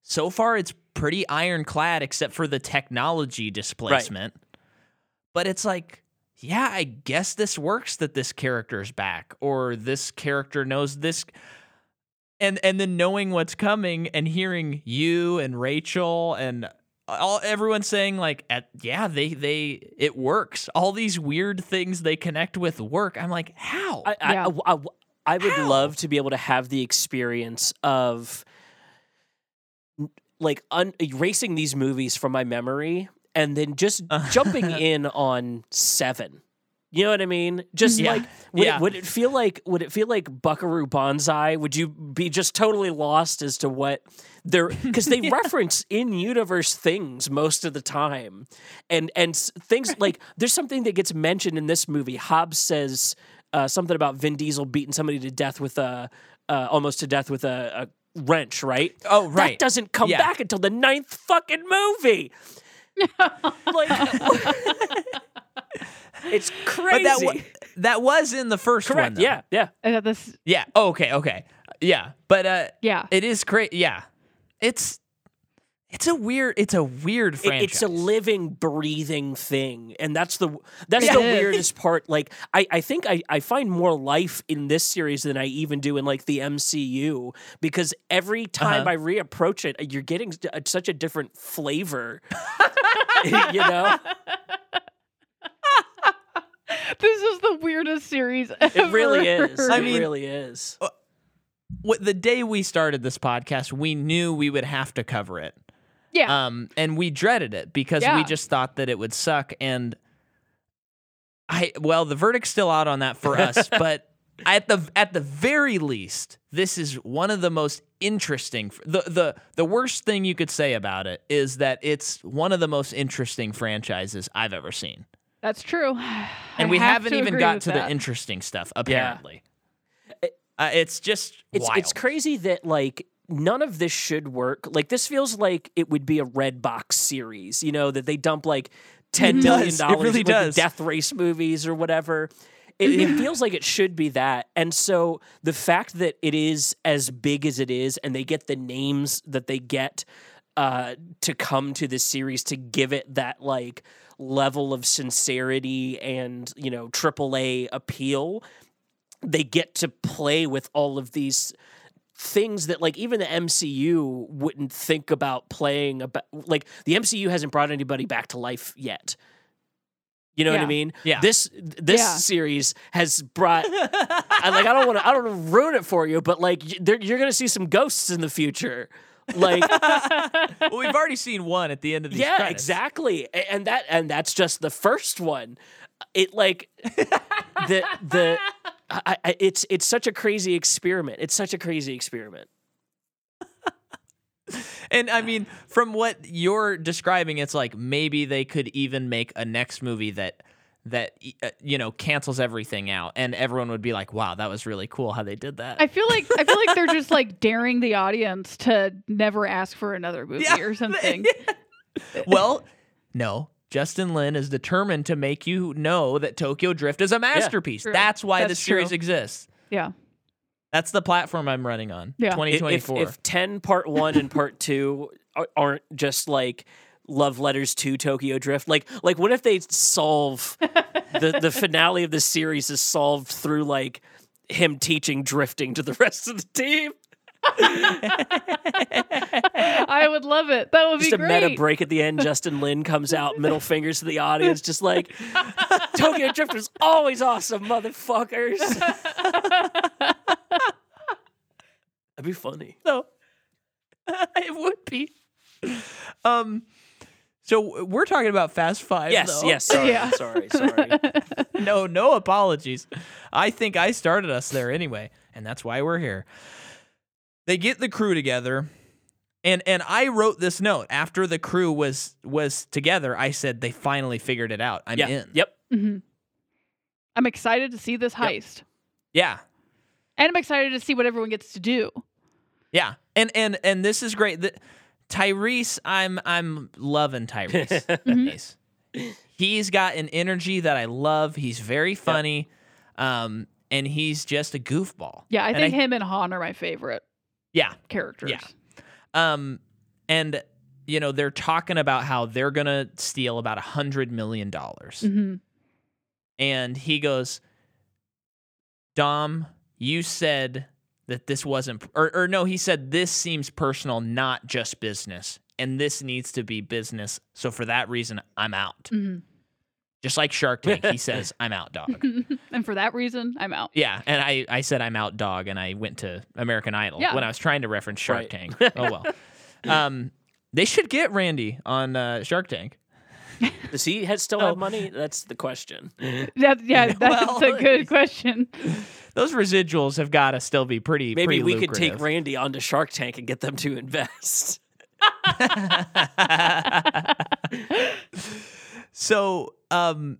So far, it's pretty ironclad, except for the technology displacement. But it's like, yeah, I guess this works that this character's back, or this character knows this and and then knowing what's coming and hearing you and Rachel and all everyone saying like at yeah they they it works all these weird things they connect with work i'm like how I, I, Yeah. I, I would How? love to be able to have the experience of n- like un- erasing these movies from my memory and then just Uh. jumping in on seven. You know what I mean? Just Yeah. like would, Yeah. it, would it feel like would it feel like Buckaroo Banzai? Would you be just totally lost as to what they're because they reference in universe things most of the time, and and things like there's something that gets mentioned in this movie. Hobbs says uh, something about Vin Diesel beating somebody to death with a uh, almost to death with a, a wrench, right? oh right That doesn't come Yeah. back until the ninth fucking movie. like, it's crazy. but that wa- that was in the first one Correct. though. Yeah. Yeah. Uh, this, yeah oh, okay okay yeah but uh yeah. it is great yeah it's it's a weird it's a weird franchise it's a living, breathing thing, and that's the that's Yeah. the weirdest part. Like, I, I think I, I find more life in this series than I even do in like the MCU because every time Uh-huh. I reapproach it, you're getting such a different flavor. you know, This is the weirdest series ever. it really is. I mean, it mean- really is. what the day we started this podcast we knew we would have to cover it Yeah. um and we dreaded it because we just thought that it would suck and i well the verdict's still out on that for us but at the at the very least this is one of the most interesting the the the worst thing you could say about it is that it's one of the most interesting franchises i've ever seen That's true. and I we have haven't even got to that. the interesting stuff apparently uh, it's just It's wild. it's crazy that like none of this should work. Like this feels like it would be a Redbox series, you know, that they dump like ten It million does. It dollars really with the does. death race movies or whatever. It, it feels like it should be that. And so the fact that it is as big as it is and they get the names that they get uh, to come to this series to give it that like level of sincerity and, you know, AAA appeal they get to play with all of these things that like even the MCU wouldn't think about playing about like the MCU hasn't brought anybody back to life yet. You know what I mean? Yeah. This this Yeah. series has brought I like I don't want to I don't want to ruin it for you, but like y- you're going to see some ghosts in the future. Like well, we've already seen one at the end of these yeah, credits. exactly. And that and that's just the first one. It like the the I, I, it's it's such a crazy experiment. It's such a crazy experiment. And I mean, from what you're describing, it's like maybe they could even make a next movie that that uh, you know cancels everything out, and everyone would be like, "Wow, that was really cool how they did that." I feel like I feel like they're just like daring the audience to never ask for another movie Yeah, or something. well, no. Justin Lin is determined to make you know that Tokyo Drift is a masterpiece. True. That's why That's the series exists. Yeah. That's the platform I'm running on. Yeah. I- if, 2024. if 10 part 1 and part 2 are- aren't just like love letters to Tokyo Drift like like what if they solve the the finale of the series is solved through like him teaching drifting to the rest of the team I would love it. That would be great. just be a great. meta break at the end Justin Lin comes out middle fingers to the audience just like Tokyo Drift was always awesome motherfuckers That'd be funny. No, it would be. Um, so we're talking about Fast Five. Yes, though. yes, sorry, Yeah. sorry, sorry. no, no apologies. I think I started us there anyway, and that's why we're here. They get the crew together, and and I wrote this note after the crew was was together. I said they finally figured it out. I'm yeah. in. Yep. Mhm. I'm excited to see this heist. Yeah. And I'm excited to see what everyone gets to do. Yeah, and and and this is great. The, Tyrese, I'm I'm loving Tyrese. Nice. He's got an energy that I love. He's very funny, um, and he's just a goofball. Yeah, I And think him and Han are my favorite Yeah, characters. Yeah. um, and you know they're talking about how they're gonna steal about a hundred million dollars, hmm and he goes, "Dom, you said that this wasn't, or, or no, he said this seems personal, not just business, and this needs to be business. So for that reason, I'm out. hmm Just like Shark Tank, he says, I'm out, dog. and for that reason, I'm out. Yeah, and I, I said I'm out, dog, and I went to American Idol Yeah. when I was trying to reference Shark Right. Tank. Oh well. um, they should get Randy on uh, Shark Tank. Does he ha- still No. have money? That's the question. That, yeah, that's Well, a good question. Those residuals have got to still be pretty. Maybe pretty we could take lucrative. Randy onto Shark Tank and get them to invest. So, um,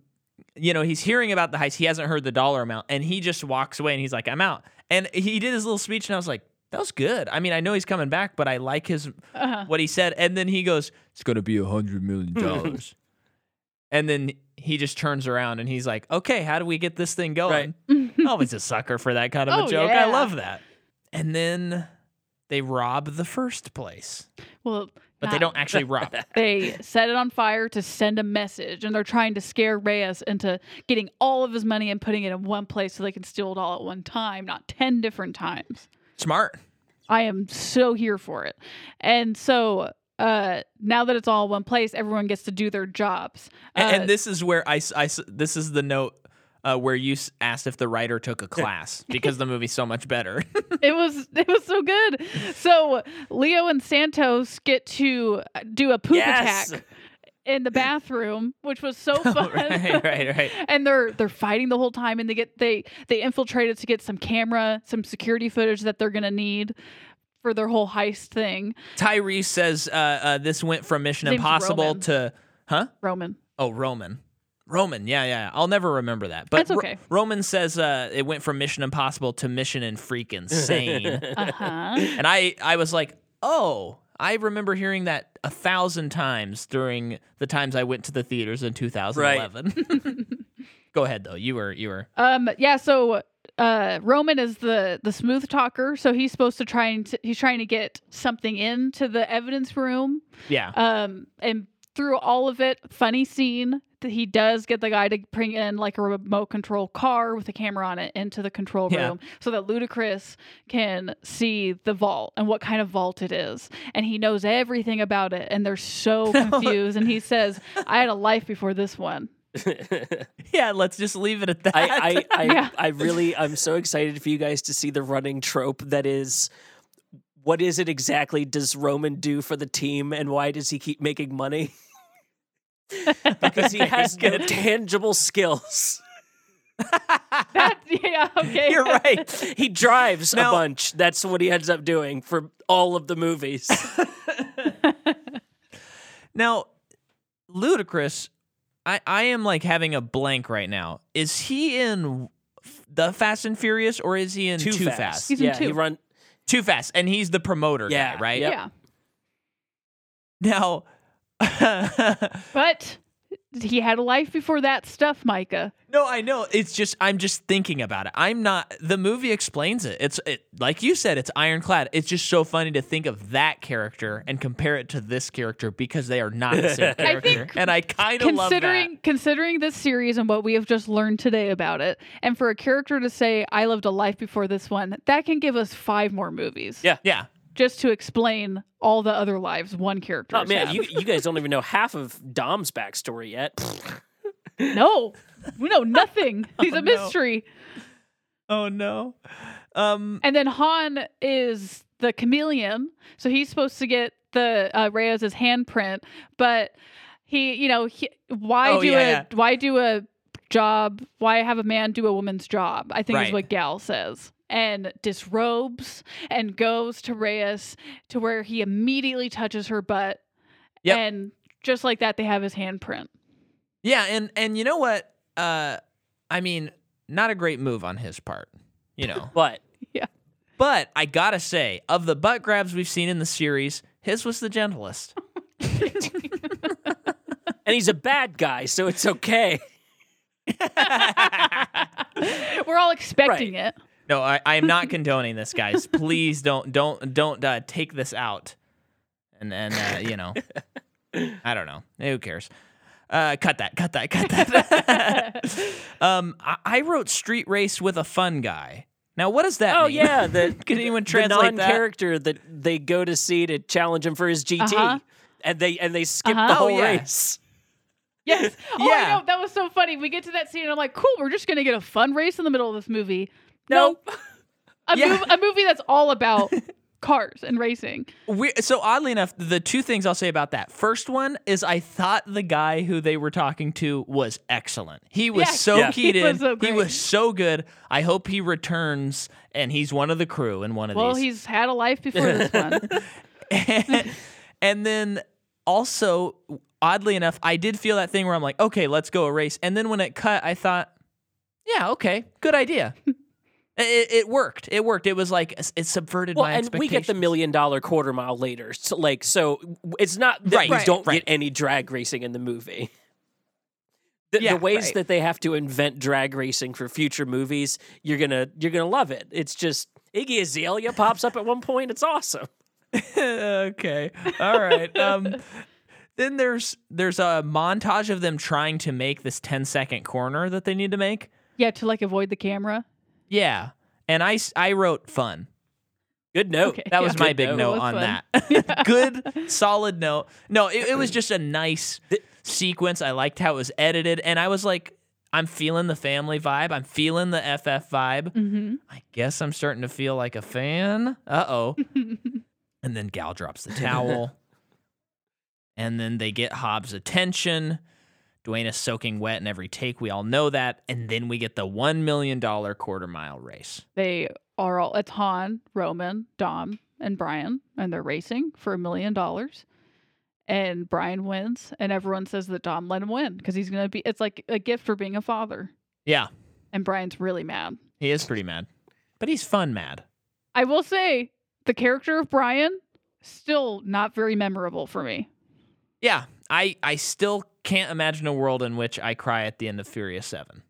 you know, he's hearing about the heist. He hasn't heard the dollar amount, and he just walks away and he's like, "I'm out." And he did his little speech, and I was like, "That was good." I mean, I know he's coming back, but I like his Uh-huh. what he said. And then he goes, "It's gonna be a hundred million dollars." and then he just turns around and he's like, "Okay, how do we get this thing going?" Always a sucker for that kind of Oh, a joke. I love that. And then they rob the first place, well, but they don't actually rob it. They set it on fire to send a message, and they're trying to scare Reyes into getting all of his money and putting it in one place so they can steal it all at one time, not 10 different times. Smart. I am so here for it. And so uh, now that it's all in one place, everyone gets to do their jobs. And, Uh, and this is where I. this is the note uh, where you s- asked if the writer took a class because the movie's so much better. it was it was so good. So Leo and Santos get to do a poop Yes! attack in the bathroom, which was so fun. Oh, right, right, right. and they're they're fighting the whole time and they get they they infiltrated to get some camera some security footage that they're gonna need for their whole heist thing Tyrese says uh, uh, this went from Mission Impossible Roman. to huh? roman Oh, Roman. Roman, yeah, yeah. I'll never remember that. But That's okay. Roman says uh, it went from Mission Impossible to Mission and freaking Sane. uh-huh and I, I was like, oh, I remember hearing that a thousand times during the times I went to the theaters in 2011. Go ahead though. You were, you were. um yeah so uh roman is the the smooth talker so he's supposed to try and he's trying to get something into the evidence room Yeah. um and through all of it funny scene that he does get the guy to bring in like a remote control car with a camera on it into the control Yeah. room so that ludacris can see the vault and what kind of vault it is and he knows everything about it and they're so confused and he says i had a life before this one yeah. Let's just leave it at that. I, I, I, Yeah. I really, I'm so excited for you guys to see the running trope that is. What is it exactly does Roman do for the team and why does he keep making money? because he has no tangible skills. that yeah okay You're right. He drives Now- a bunch. That's what he ends up doing for all of the movies. Now, Ludacris I I am like having a blank right now. Is he in the Fast and Furious or is he in Too, Too, fast. Fast? He's in yeah, he two. run. Too Fast, and he's the promoter Yeah, guy, right? Yep. Yeah. Now, But he had a life before that stuff, Micah. no, I know. It's just I'm just thinking about it. I'm not. The movie explains it. It's it, like you said. It's ironclad. It's just so funny to think of that character and compare it to this character because they are not the same I character. think and I kind of considering considering this series and what we have just learned today about it, and for a character to say I lived a life before this one, that can give us five more movies. Yeah. Yeah. Just to explain all the other lives one character. Oh man, you you guys don't even know half of Dom's backstory yet. no, we know nothing. He's Oh, a no. mystery. Oh no. Um. And then Han is the chameleon, so he's supposed to get the uh, Reyes' handprint, but he, you know, he, why Oh, do yeah, a yeah. why do a job? Why have a man do a woman's job? I think is what Gal says. And disrobes and goes to Reyes to where he immediately touches her butt, Yep. and just like that, they have his handprint. Yeah, and and you know what? Uh, I mean, not a great move on his part. You know. But yeah. But I gotta say, of the butt grabs we've seen in the series, his was the gentlest. and he's a bad guy, so it's okay. We're all expecting it. No, I, I am not condoning this, guys. Please don't don't don't uh, take this out. And and uh, you know, I don't know. Who cares? Uh, cut that. Cut that. Cut that. um, I, I wrote street race with a fun guy. Now, what does that Oh mean? yeah, the Can anyone translate that? non-character that they go to see to challenge him for his GT, Uh-huh. and they and they skip Uh-huh. the Oh, whole yeah. race. Yes. Oh, Yeah. I know. That was so funny. We get to that scene, and I'm like, cool, we're just going to get a fun race in the middle of this movie. Nope. A, Yeah. mov- a movie that's all about cars and racing. We, so oddly enough, the two things I'll say about that. First one is I thought the guy who they were talking to was excellent. He was Yes, so Yeah. keyed he in. was so he was so good. I hope he returns and he's one of the crew in one of Well, these. Well, he's had a life before this one. and, and then also oddly enough, I did feel that thing where I'm like, okay, let's go a race. And then when it cut, I thought, yeah, okay, good idea. It, it worked. It worked. It was like it subverted Well, my and we get the million dollar quarter mile later. So, like, so it's not that Right, we right, don't right. get any drag racing in the movie. The, Yeah, the ways right. that they have to invent drag racing for future movies, you're gonna you're gonna love it. It's just Iggy Azalea pops up at one point. It's awesome. okay. All right. Um then there's there's a montage of them trying to make this 10 second corner that they need to make. yeah, to like avoid the camera. Yeah. And I, I wrote fun. Good note. Okay. That was Yeah. my Good big note. note on fun. that. Good solid note. No, it, it was just a nice sequence. I liked how it was edited and I was like I'm feeling the family vibe. I'm feeling the FF vibe. Mm-hmm. I guess I'm starting to feel like a fan. Uh oh. and then Gal drops the towel. and then they get Hobbs' attention. Dwayne is soaking wet in every take. We all know that. And then we get the $1 million quarter mile race. They are all, it's Han, Roman, Dom, and Brian, and they're racing for a million dollars. And Brian wins, and everyone says that Dom let him win because he's going to be, it's like a gift for being a father. Yeah, And Brian's really mad. he is pretty mad. But he's fun mad. I will say the character of Brian still not very memorable for me. Yeah, I, I still can't imagine a world in which I cry at the end of Furious 7.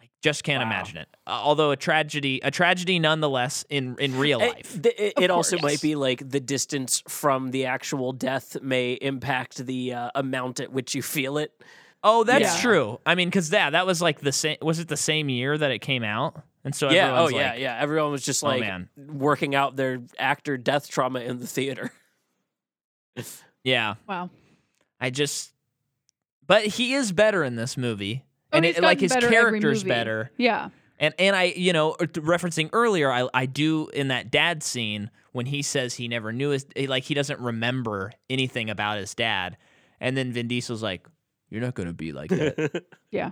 I just can't Wow. imagine it. Uh, although a tragedy, a tragedy nonetheless in, in real It, life. th- it, Of it also course. might be like the distance from the actual death may impact the uh, amount at which you feel it. Oh, that's Yeah. true. I mean, because that that was like the same. Was it the same year that it came out? And so yeah. Oh everyone's yeah. like, yeah. Everyone was just "Oh, like man." working out their actor death trauma in the theater. yeah. Wow. I just, but he is better in this movie, Oh, and he's it, like his better every character's movie. better. Yeah. And and I, you know, uh, referencing earlier, I I do in that dad scene when he says he never knew his, eh, like he doesn't remember anything about his dad, and then Vin Diesel's like, "You're not gonna be like that," Yeah.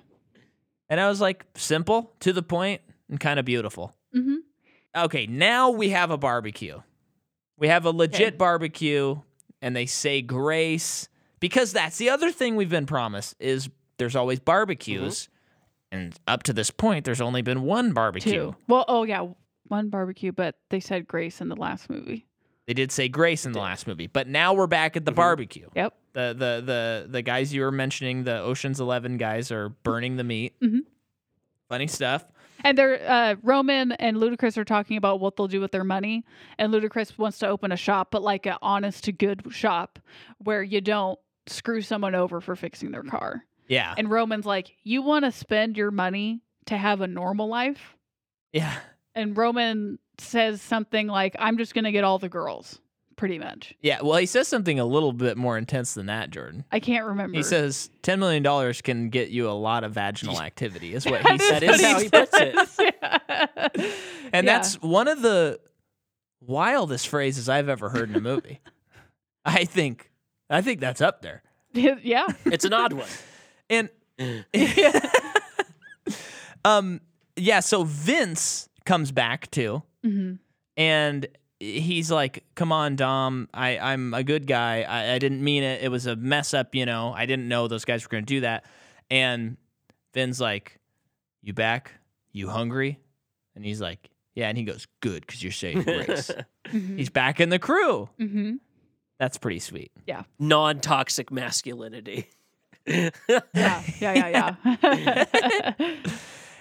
and I was like, simple, to the point, and kind of beautiful. Mm-hmm. Okay, now we have a barbecue. We have a legit Okay. barbecue, and they say grace because that's the other thing we've been promised is there's always barbecues, and up to this point, there's only been one barbecue. Two. Well, oh yeah, one barbecue, but they said Grace in the last movie. They did say Grace in the last movie, but now we're back at the Mhm. barbecue. Yep. The the the the guys you were mentioning, the Ocean's Eleven guys, are burning the meat. Mhm. Funny stuff. And they're uh, Roman and Ludacris are talking about what they'll do with their money. And Ludacris wants to open a shop, but like an honest to good shop where you don't screw someone over for fixing their car. Yeah, And Roman's like, "You want to spend your money to have a normal life?" yeah. And Roman says something like, "I'm just going to get all the girls." Pretty much. Yeah, well, he says something a little bit more intense than that, Jordan. I can't remember. He says $10 million can get you a lot of vaginal activity, is what he said. Is how he puts it. Yeah. And Yeah. that's one of the wildest phrases I've ever heard in a movie. I think I think that's up there. yeah. It's an odd one. And um yeah, so Vince comes back too hmm and he's like, "Come on, Dom. I I'm a good guy. I, I didn't mean it. It was a mess up, you know. I didn't know those guys were going to do that." And Vin's like, "You back? You hungry?" And he's like, "Yeah." And he goes, "Good, because you're saying grace." hmm he's back in the crew. hmm That's pretty sweet. Yeah. Non toxic masculinity. Yeah. Yeah. Yeah. Yeah.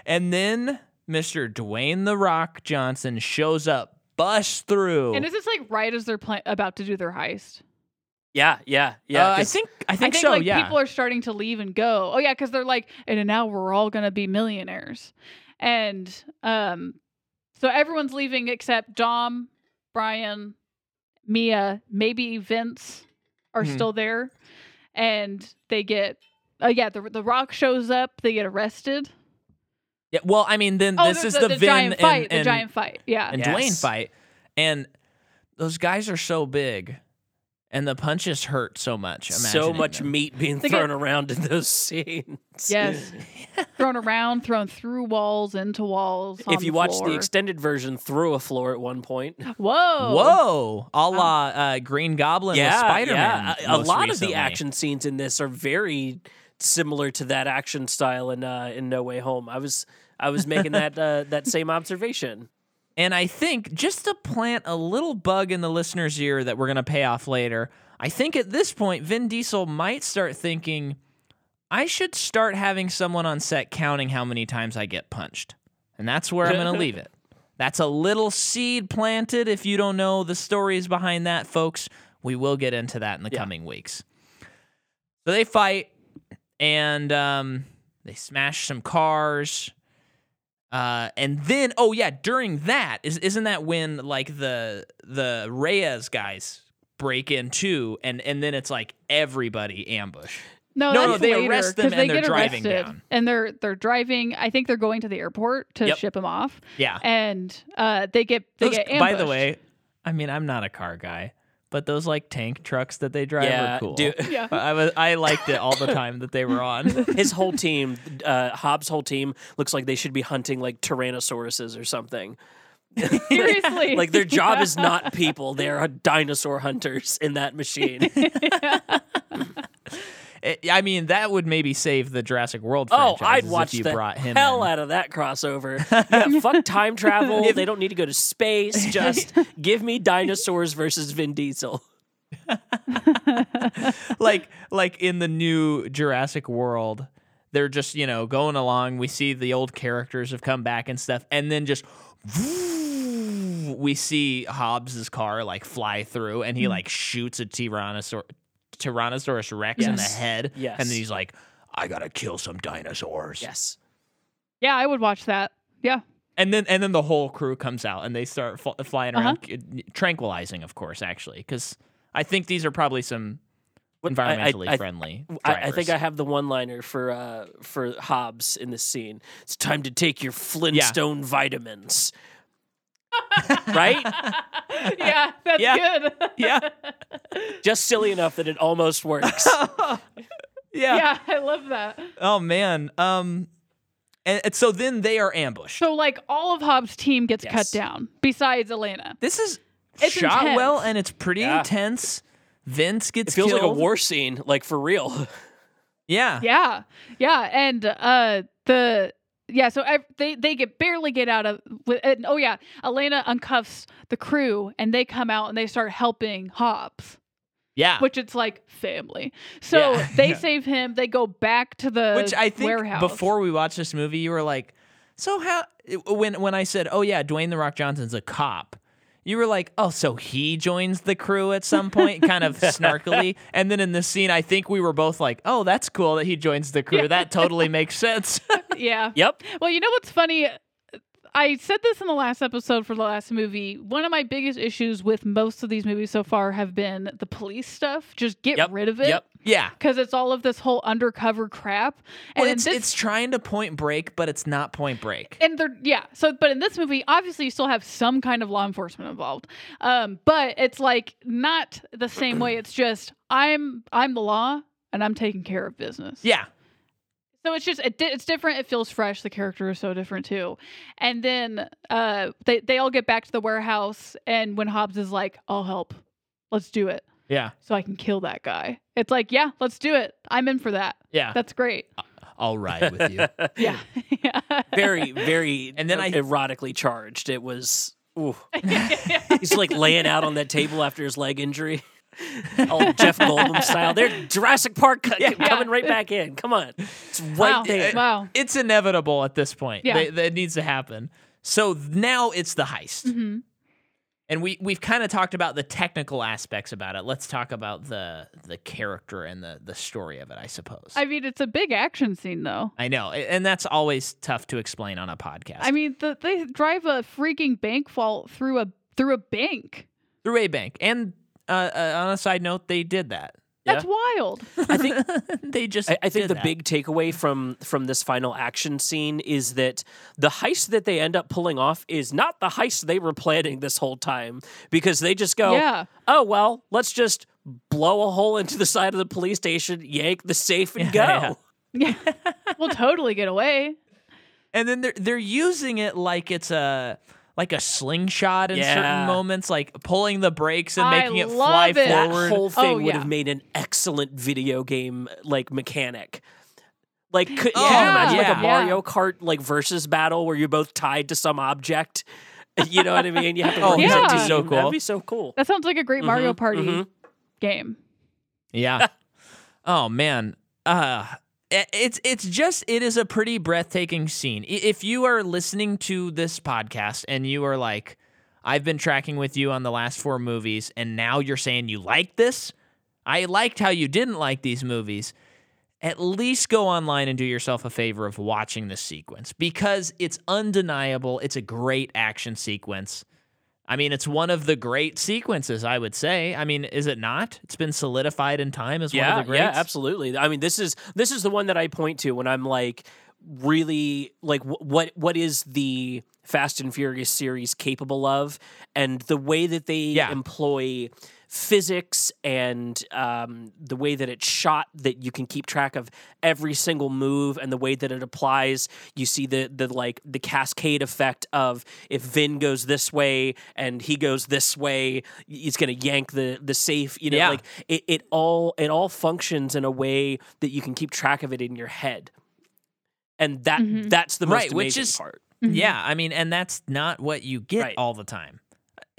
And then Mr. Dwayne the Rock Johnson shows up, busts through. and is this like right as they're pla- about to do their heist? Yeah, yeah, yeah. Uh, I 'cause- think I I think, think so. like yeah. people are starting to leave and go. Oh yeah, because they're like, and now we're all gonna be millionaires, and um, so everyone's leaving except Dom, Brian, Mia, maybe Vince are Mhm. still there, and they get. Oh yeah, the the Rock shows up. They get arrested. yeah. Well, I mean, then Oh, this is the, the, the Vin giant and, fight. and, the giant fight. Yeah. and Yes. Dwayne fight, and those guys are so big, and the punches hurt so much. so much them. meat being They get- thrown around in those scenes. Yes. thrown around, thrown through walls, into walls. If you the watch floor. the extended version through a floor at one point. Whoa. Whoa, a la uh, Green Goblin with yeah, Spider yeah. Man. A, a lot of the action scenes in this are very similar to that action style in uh, in No Way Home. I was I was making that uh, that same observation. And I think just to plant a little bug in the listener's ear that we're going to pay off later, I think at this point, Vin Diesel might start thinking, I should start having someone on set counting how many times I get punched. And that's where I'm going to leave it. That's a little seed planted. If you don't know the stories behind that, folks, we will get into that in the Yeah. coming weeks. So they fight and um, they smash some cars. Uh, and then, oh yeah, during that is isn't that when like the the Reyes guys break in too, and and then it's like everybody ambush. No, No, no, they later, arrest them and they they're get driving down. And they're they're driving. I think they're going to the airport to Yep. ship them off, Yeah. and uh, they get they Those- get by the way, I mean I'm not a car guy, but those like tank trucks that they drive yeah, are cool. dude. yeah, I was I liked it all the time that they were on. His whole team, uh, Hobbs' whole team, looks like they should be hunting like Tyrannosauruses or something. seriously, Like their job is not people; they are dinosaur hunters in that machine. It- I mean that would maybe save the Jurassic World Oh, I'd if watch you the brought him hell in. out of that crossover. Yeah, fuck time travel. they don't need to go to space. Just give me dinosaurs versus Vin Diesel. like like in the new Jurassic World, they're just you know going along. We see the old characters have come back and stuff, and then just we see Hobbs's car like fly through, and he Hmm. like shoots a Tyrannosaur Tyrannosaurus Rex in the head, Yes. and then he's like, "I gotta kill some dinosaurs." Yes. yeah, I would watch that. Yeah, and then and then the whole crew comes out and they start fl- flying Uh-huh. around, c- tranquilizing, of course, actually, because I think these are probably some What- I- I- environmentally friendly. I, I think. I have the one-liner for uh, for Hobbs in this scene. It's time to take your Flintstone vitamins. Right? yeah, that's Yeah. good. yeah, Just silly enough that it almost works. yeah, yeah, I love that. Oh man. Um, and, and so then they are ambushed. So like all of Hobbs' team gets cut down, besides Elena. This is It's shot intense. well and it's pretty Yeah. intense. Vince gets It gets feels like a war scene, like for real. Yeah. Yeah, yeah, and uh, the yeah, so ev- they they get barely get out of. With, and, oh yeah, Elena uncuffs the crew, and they come out and they start helping Hobbs, Yeah. which it's like family. So Yeah. they Yeah. save him. They go back to the Which I think warehouse before we watched this movie, you were like, so how when when I said, oh yeah, Dwayne the Rock Johnson's a cop. You were like, oh, so he joins the crew at some point, kind of snarkily. And then in this scene, I think we were both like, oh, that's cool that he joins the crew. That totally makes sense. Yeah. Yep. Well, you know what's funny? I said this in the last episode for the last movie. One of my biggest issues with most of these movies so far have been the police stuff. Just get Yep. rid of it. Yep. Yeah. Because it's all of this whole undercover crap. And Well, it's, this, it's trying to point break, but it's not point break. and they're yeah. So, but in this movie, obviously, you still have some kind of law enforcement involved. Um, but it's like not the same way. It's just I'm I'm the law and I'm taking care of business. Yeah. So it's just it, it's different. It feels fresh. The character is so different too. And then uh, they they all get back to the warehouse, and when Hobbs is like, "I'll help, let's do it, Yeah. so I can kill that guy," it's like, "Yeah, let's do it. I'm in for that. Yeah. That's great." I'll ride with you. Yeah, yeah. Very, very And then I- erotically charged. It was ooh. He's like laying out on that table after his leg injury. All Jeff Goldblum style. They're Jurassic Park co- Yeah. coming right back in. Come on. It's right wow, there. wow. it's inevitable at this point. Yeah. They- that needs to happen. So now it's the heist. hmm And we we've kind of talked about the technical aspects about it. Let's talk about the the character and the the story of it, I suppose. I mean, it's a big action scene, though. I know, and that's always tough to explain on a podcast. I mean, the, they drive a freaking bank vault through a through a bank. through a bank, and uh, uh, on a side note, they did that. That's wild. I think they just I, I think did the that. big takeaway from from this final action scene is that the heist that they end up pulling off is not the heist they were planning this whole time because they just go, Yeah. oh well, let's just blow a hole into the side of the police station, yank the safe, and go. Yeah, Yeah, we'll totally get away. and then they're they're using it like it's a like a slingshot in Yeah. certain moments, like pulling the brakes and I making it fly it. That forward. whole thing Oh, would yeah. have made an excellent video game like mechanic. Like, could, Oh, can you imagine like a Mario Kart like versus battle where you're both tied to some object? You know what I mean? You have to Oh, work as a that'd be so cool. That'd be so cool. That sounds like a great Mario Mhm, Party mhm. game. Yeah. oh man. Uh i- it's it's just it is a pretty breathtaking scene. If you are listening to this podcast and you are like I've been tracking with you on the last four movies and now you're saying you like this? I liked how you didn't like these movies. At least go online and do yourself a favor of watching this sequence because it's undeniable. It's a great action sequence. I mean, it's one of the great sequences, I would say. I mean, is it not? It's been solidified in time as Yeah, one of the greats. yeah, absolutely. I mean, this is this is the one that I point to when I'm like really like what what is the Fast and Furious series capable of, and the way that they Yeah. employ physics and um, the way that it's shot that you can keep track of every single move and the way that it applies you see the the like the cascade effect of if Vin goes this way and he goes this way he's going to yank the the safe you know Yeah. like it, it all it all functions in a way that you can keep track of it in your head and that Mhm. that's the most Right, which is- part Yeah, I mean, and that's not what you get Right. all the time.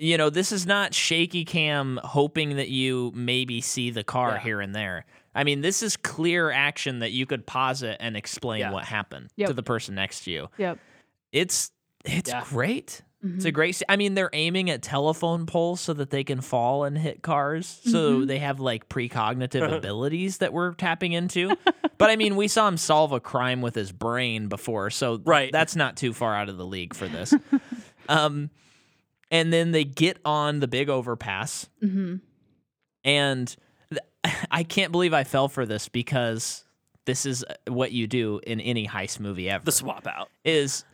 You know, this is not shaky cam hoping that you maybe see the car Yeah. here and there. I mean, this is clear action that you could pause it and explain Yeah. what happened Yep. to the person next to you. Yep. It's it's Yeah. great. It's a Mhm. great. I mean, they're aiming at telephone poles so that they can fall and hit cars. So Mhm. they have like precognitive abilities that we're tapping into. but I mean, we saw him solve a crime with his brain before, so Right. that's not too far out of the league for this. um, and then they get on the big overpass, Mhm. and th- I can't believe I fell for this because this is what you do in any heist movie ever the swap out is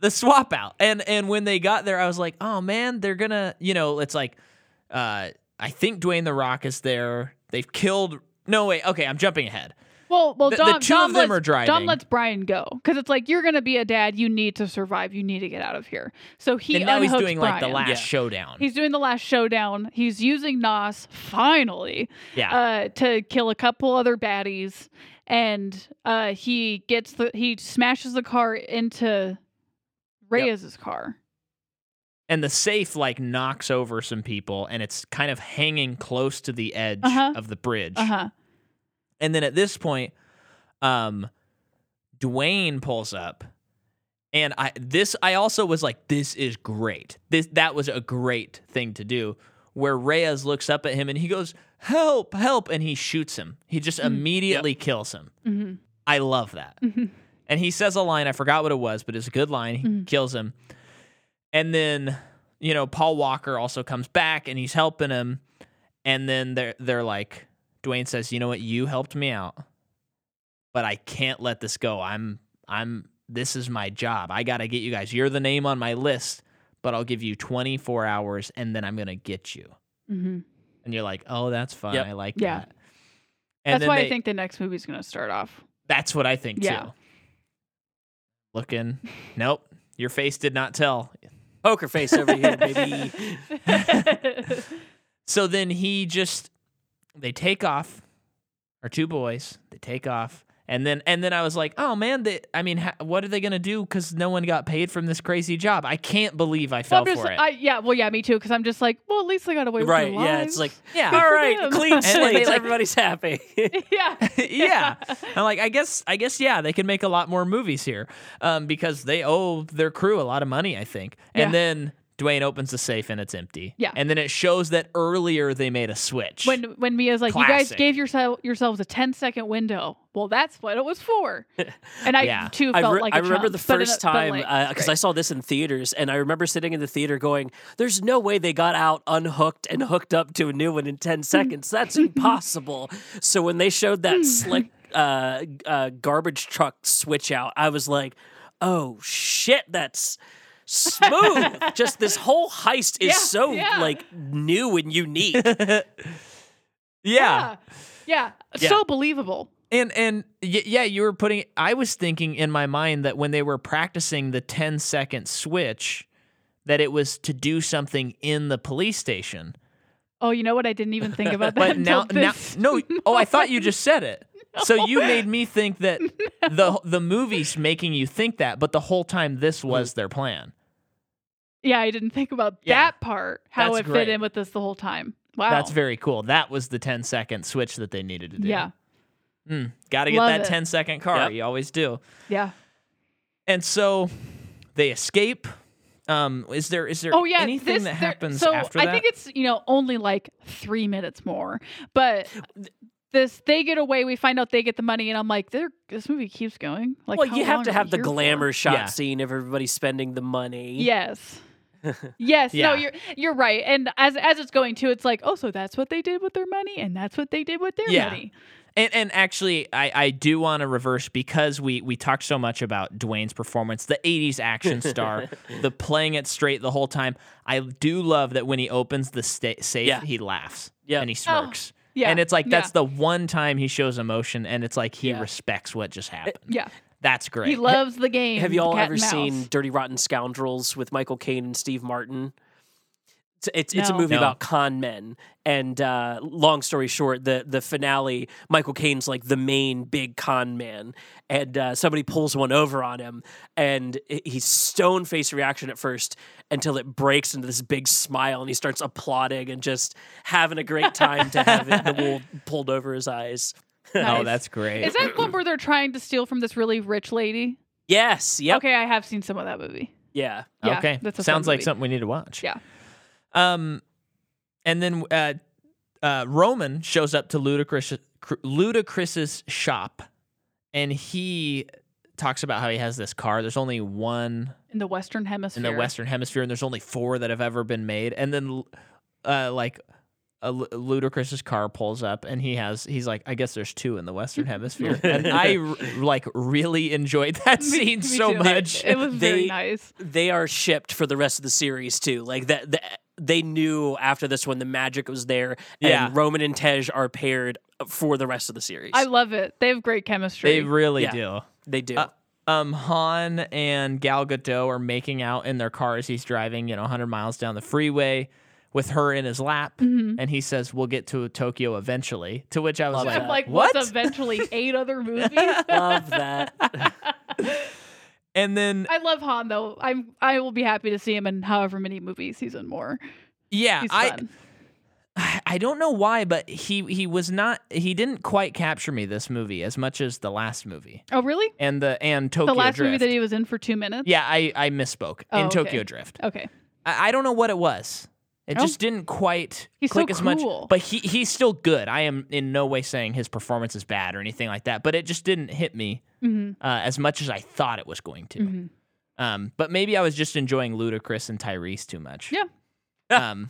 the swap out. And and when they got there, I was like, oh man, they're gonna, you know, it's like, uh, I think Dwayne the Rock is there. They've killed. No wait, okay, I'm jumping ahead. Well, well, The- the Dom, two Dom of them lets, are driving. Dom lets Brian go because it's like you're gonna be a dad. You need to survive. You need to get out of here. So he and now he's unhooks doing like the last Yeah. showdown. He's doing the last showdown. He's using Nos finally yeah. uh, to kill a couple other baddies, and uh, he gets the he smashes the car into Reyes's car. and the safe like knocks over some people and it's kind of hanging close to the edge Uh-huh. of the bridge. Uh huh. And then at this point, um, Dwayne pulls up, and I this I also was like, this is great. This that was a great thing to do. Where Reyes looks up at him and he goes, "Help! Help!" and he shoots him. He just immediately kills him. hmm I love that. hmm And he says a line, I forgot what it was, but it's a good line. He Mhm. kills him. And then, you know, Paul Walker also comes back and he's helping him. And then they're they're like, Dwayne says, you know what, you helped me out. But I can't let this go. I'm I'm this is my job. I gotta get you guys. You're the name on my list, but I'll give you 24 hours and then I'm gonna get you. hmm And you're like, oh, that's fine. Yep. I like Yeah. that. And That's then why they- I think the next movie's gonna start off. That's what I think Yeah. too. Looking, nope, your face did not tell. Poker face over here, baby. So then he just, they take off, our two boys, they take off, and then and then I was like, oh man, they, I mean, ha, what are they gonna do? Because no one got paid from this crazy job. I can't believe I Well, fell I'm just, for it. I, yeah, well, yeah, me too. Because I'm just like, well, at least they got away with right? their Yeah, it's like yeah, all for right, them. clean And then they, slate. like- Everybody's happy. yeah, yeah. I'm like, I guess, I guess, yeah, they can make a lot more movies here, um, because they owe their crew a lot of money, I think. Yeah. And then Dwayne opens the safe and it's empty. Yeah. And then it shows that earlier they made a switch. When when Mia's like, you guys gave yourself yourselves a 10 second window. Well, that's what it was for. And I Yeah. too I, felt re- like I a remember chump, the but in first a- but, time like, because great. I saw this in theaters, and I remember sitting in the theater going, "There's no way they got out unhooked and hooked up to a new one in ten seconds. That's impossible." So when they showed that slick uh, uh, garbage truck switch out, I was like, "Oh shit, that's." Smooth. Just this whole heist is Yeah, so yeah. like new and unique. yeah. yeah, yeah, Yeah. so believable. And and y- yeah, you were putting. I was thinking in my mind that when they were practicing the 10 second switch, that it was to do something in the police station. Oh, you know what? I didn't even think about that. But now, until now, this no. Oh, I thought you just said it. So you made me think that the the movie's making you think that, but the whole time this was their plan. Yeah, I didn't think about Yeah. that part. How That's it great. fit in with this the whole time. Wow, That's very cool. That was the 10 second switch that they needed to do. yeah, Mm, Got to get Love that it. 10 second car. Yep. You always do. yeah. And so they escape. Um, is there is there Oh yeah, anything this, that there- happens so after I that? think it's you know only like three minutes more, but this they get away. We find out they get the money, and I'm like, this movie keeps going. Like, well, you have to have the here for? glamour shot Yeah. scene of everybody spending the money. Yes. Yes, Yeah. no, you're you're right. And as as it's going to, it's like, oh, so that's what they did with their money, and that's what they did with their Yeah. money. And, and actually, I, I do want to reverse because we, we talked so much about Dwayne's performance, the 80s action star, the playing it straight the whole time. I do love that when he opens the sta- safe, Yeah. he laughs Yeah. and he oh. smirks. Yeah, And it's like, that's yeah. the one time he shows emotion, and it's like he Yeah. respects what just uh, happened. Yeah, That's great. he loves the game. Have you all ever seen Dirty Rotten Scoundrels with Michael Caine and Steve Martin? It's it's, it's a movie No. about con men, and uh, long story short, the the finale, Michael Caine's like the main big con man, and uh, somebody pulls one over on him, and he's stone faced reaction at first until it breaks into this big smile, and he starts applauding and just having a great time to have it, the wool pulled over his eyes. Oh, that's great. Is that one where they're trying to steal from this really rich lady? Yes. Yep. Okay, I have seen some of that movie. Yeah. Yeah, okay. That Sounds like something we need to watch. Yeah. Um, and then uh, uh, Roman shows up to Ludacris Ludacris's shop, and he talks about how he has this car. There's only one In the Western Hemisphere. in the Western Hemisphere, and there's only four that have ever been made. And then, uh, like. A Lu- Ludacris's car pulls up, and he has. He's like, I guess there's two in the Western Hemisphere, and I r- like really enjoyed that scene Me so too. much. It was very nice. they are shipped for the rest of the series too. Like that, the, they knew after this one the magic was there, and Yeah. Roman and Tej are paired for the rest of the series. I love it. They have great chemistry. They really Yeah. do. they do. Uh, um, Han and Gal Gadot are making out in their car as he's driving, you know, 100 miles down the freeway with her in his lap, Mm-hmm. and he says, "We'll get to Tokyo eventually." To which I was Love like, like, "What?" what's eventually eight other movies? Love that. and then, I love Han though. I'm I will be happy to see him in however many movies he's in more. yeah, He's I, fun. I don't know why, but he he was not he didn't quite capture me this movie as much as the last movie oh really? and the and Tokyo the last Drift. movie that he was in for two minutes. yeah, I I misspoke Oh, in okay. Tokyo Drift. Okay. I, I don't know what it was. It Oh. just didn't quite He's so click as much. But he he's still good. I am in no way saying his performance is bad or anything like that. But it just didn't hit me hmm uh, as much as I thought it was going to. hmm Um, but maybe I was just enjoying Ludacris and Tyrese too much. Yeah. um,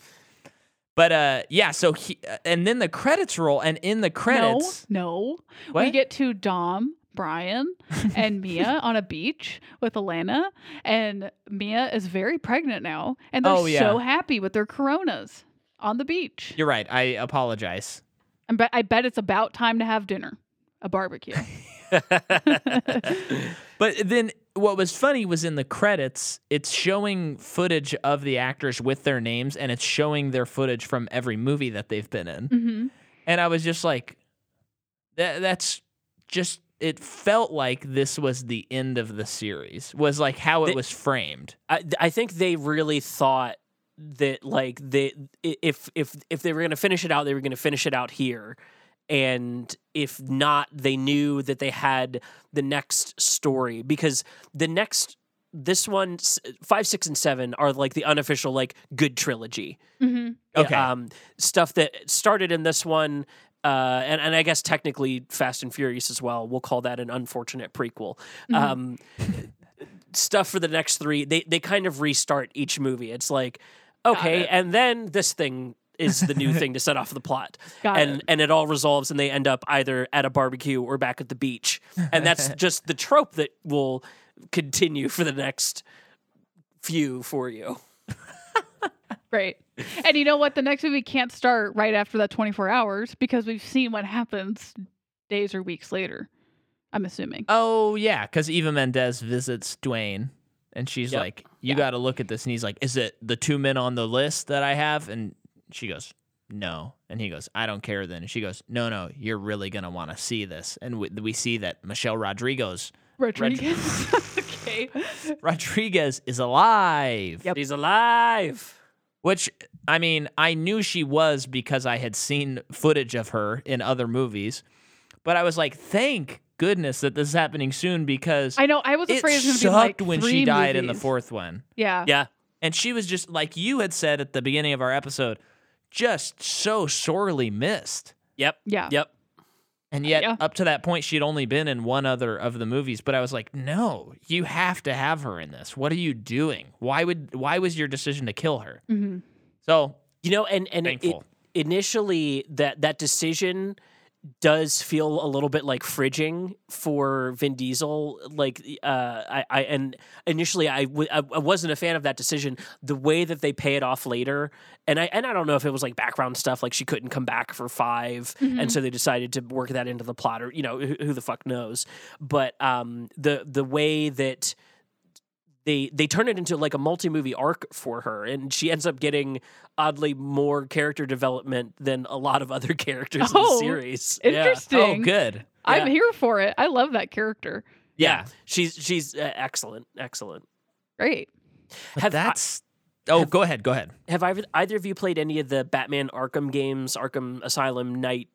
but uh, yeah. So he uh, and then the credits roll, and in the credits, No, no. What? We get to Dom, Brian, and Mia on a beach with Alana, and Mia is very pregnant now, and they're Oh, yeah. so happy with their coronas on the beach. you're right. I apologize. I bet, I bet it's about time to have dinner, a barbecue. But then what was funny was in the credits, it's showing footage of the actors with their names and it's showing their footage from every movie that they've been in. hmm And I was just like, that, that's just, it felt like this was the end of the series, was like how it They- was framed. I, I think they really thought that like they if if if they were going to finish it out they were going to finish it out here and if not they knew that they had the next story because the next this one s- five six and seven are like the unofficial like good trilogy hmm Okay. um, stuff that started in this one uh, and, and I guess technically Fast and Furious as well. We'll call that an unfortunate prequel. Mhm. Um, stuff for the next three, they they kind of restart each movie. It's like, okay, it. and then this thing is the new thing to set off the plot, Got and it. and it all resolves, and they end up either at a barbecue or back at the beach, and that's just the trope that will continue for the next few for you. Great. And you know what? The next movie can't start right after that 24 hours because we've seen what happens days or weeks later. I'm assuming. Oh, yeah. Because Eva Mendes visits Dwayne and she's Yep. like, You Yeah. got to look at this. And he's like, Is it the two men on the list that I have? And she goes, No. And he goes, I don't care then. And she goes, No, no, you're really going to want to see this. And we, we see that Michelle Rodriguez, Rodriguez. okay. Rodriguez is alive. Yep. He's alive. Which, I mean, I knew she was because I had seen footage of her in other movies. But I was like, Thank goodness that this is happening soon because. I know. I was afraid it was sucked be like when she died in the fourth one. Yeah. Yeah. And she was just like you had said at the beginning of our episode, just so sorely missed. Yep. Yeah. Yep. And yet, Yeah. up to that point, she'd only been in one other of the movies. But I was like, no, you have to have her in this. What are you doing? Why would? Why was your decision to kill her? hmm So You know, and and it, initially that that decision does feel a little bit like fridging for Vin Diesel. Like, uh, I, I and initially I, w- I wasn't a fan of that decision. The way that they pay it off later, and I and I don't know if it was like background stuff, like she couldn't come back for 5 and so they decided to work that into the plot, or you know, who, who the fuck knows. But um, the the way that they they turn it into like a multi movie arc for her, and she ends up getting oddly more character development than a lot of other characters in Oh, the series. Yeah. Interesting. oh, good. I'm Yeah. here for it. I love that character. Yeah, she's she's uh, excellent, excellent. Great. But Have I- that's. oh, go ahead. Go ahead. Have either, either of you played any of the Batman Arkham games, Arkham Asylum, Night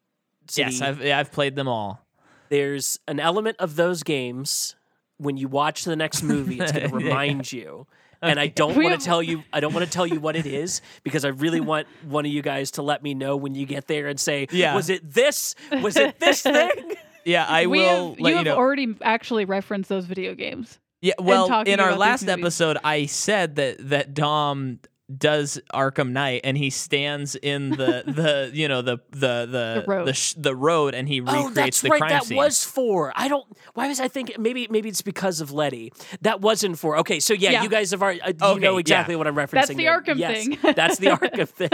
City? Yes, I've I've played them all. There's an element of those games when you watch the next movie, it's going to Yeah. remind you. And I don't We want have- to tell you. I don't want to tell you what it is because I really want one of you guys to let me know when you get there and say, Yeah. "Was it this? Was it this thing?" Yeah, I we will have, let you you have know. already actually referenced those video games. Yeah, well, in our last episode, I said that that Dom does Arkham Knight, and he stands in the the you know the the the The road. the, sh- the road, and he recreates Oh, that's the right. crime That scene. was for. I don't. Why was I thinking? Maybe maybe it's because of Letty. That wasn't for. Okay, so yeah, Yeah. you guys have already. Uh, you Okay, know yeah. exactly what I'm referencing. That's the then. Arkham Yes, thing. that's the Arkham thing.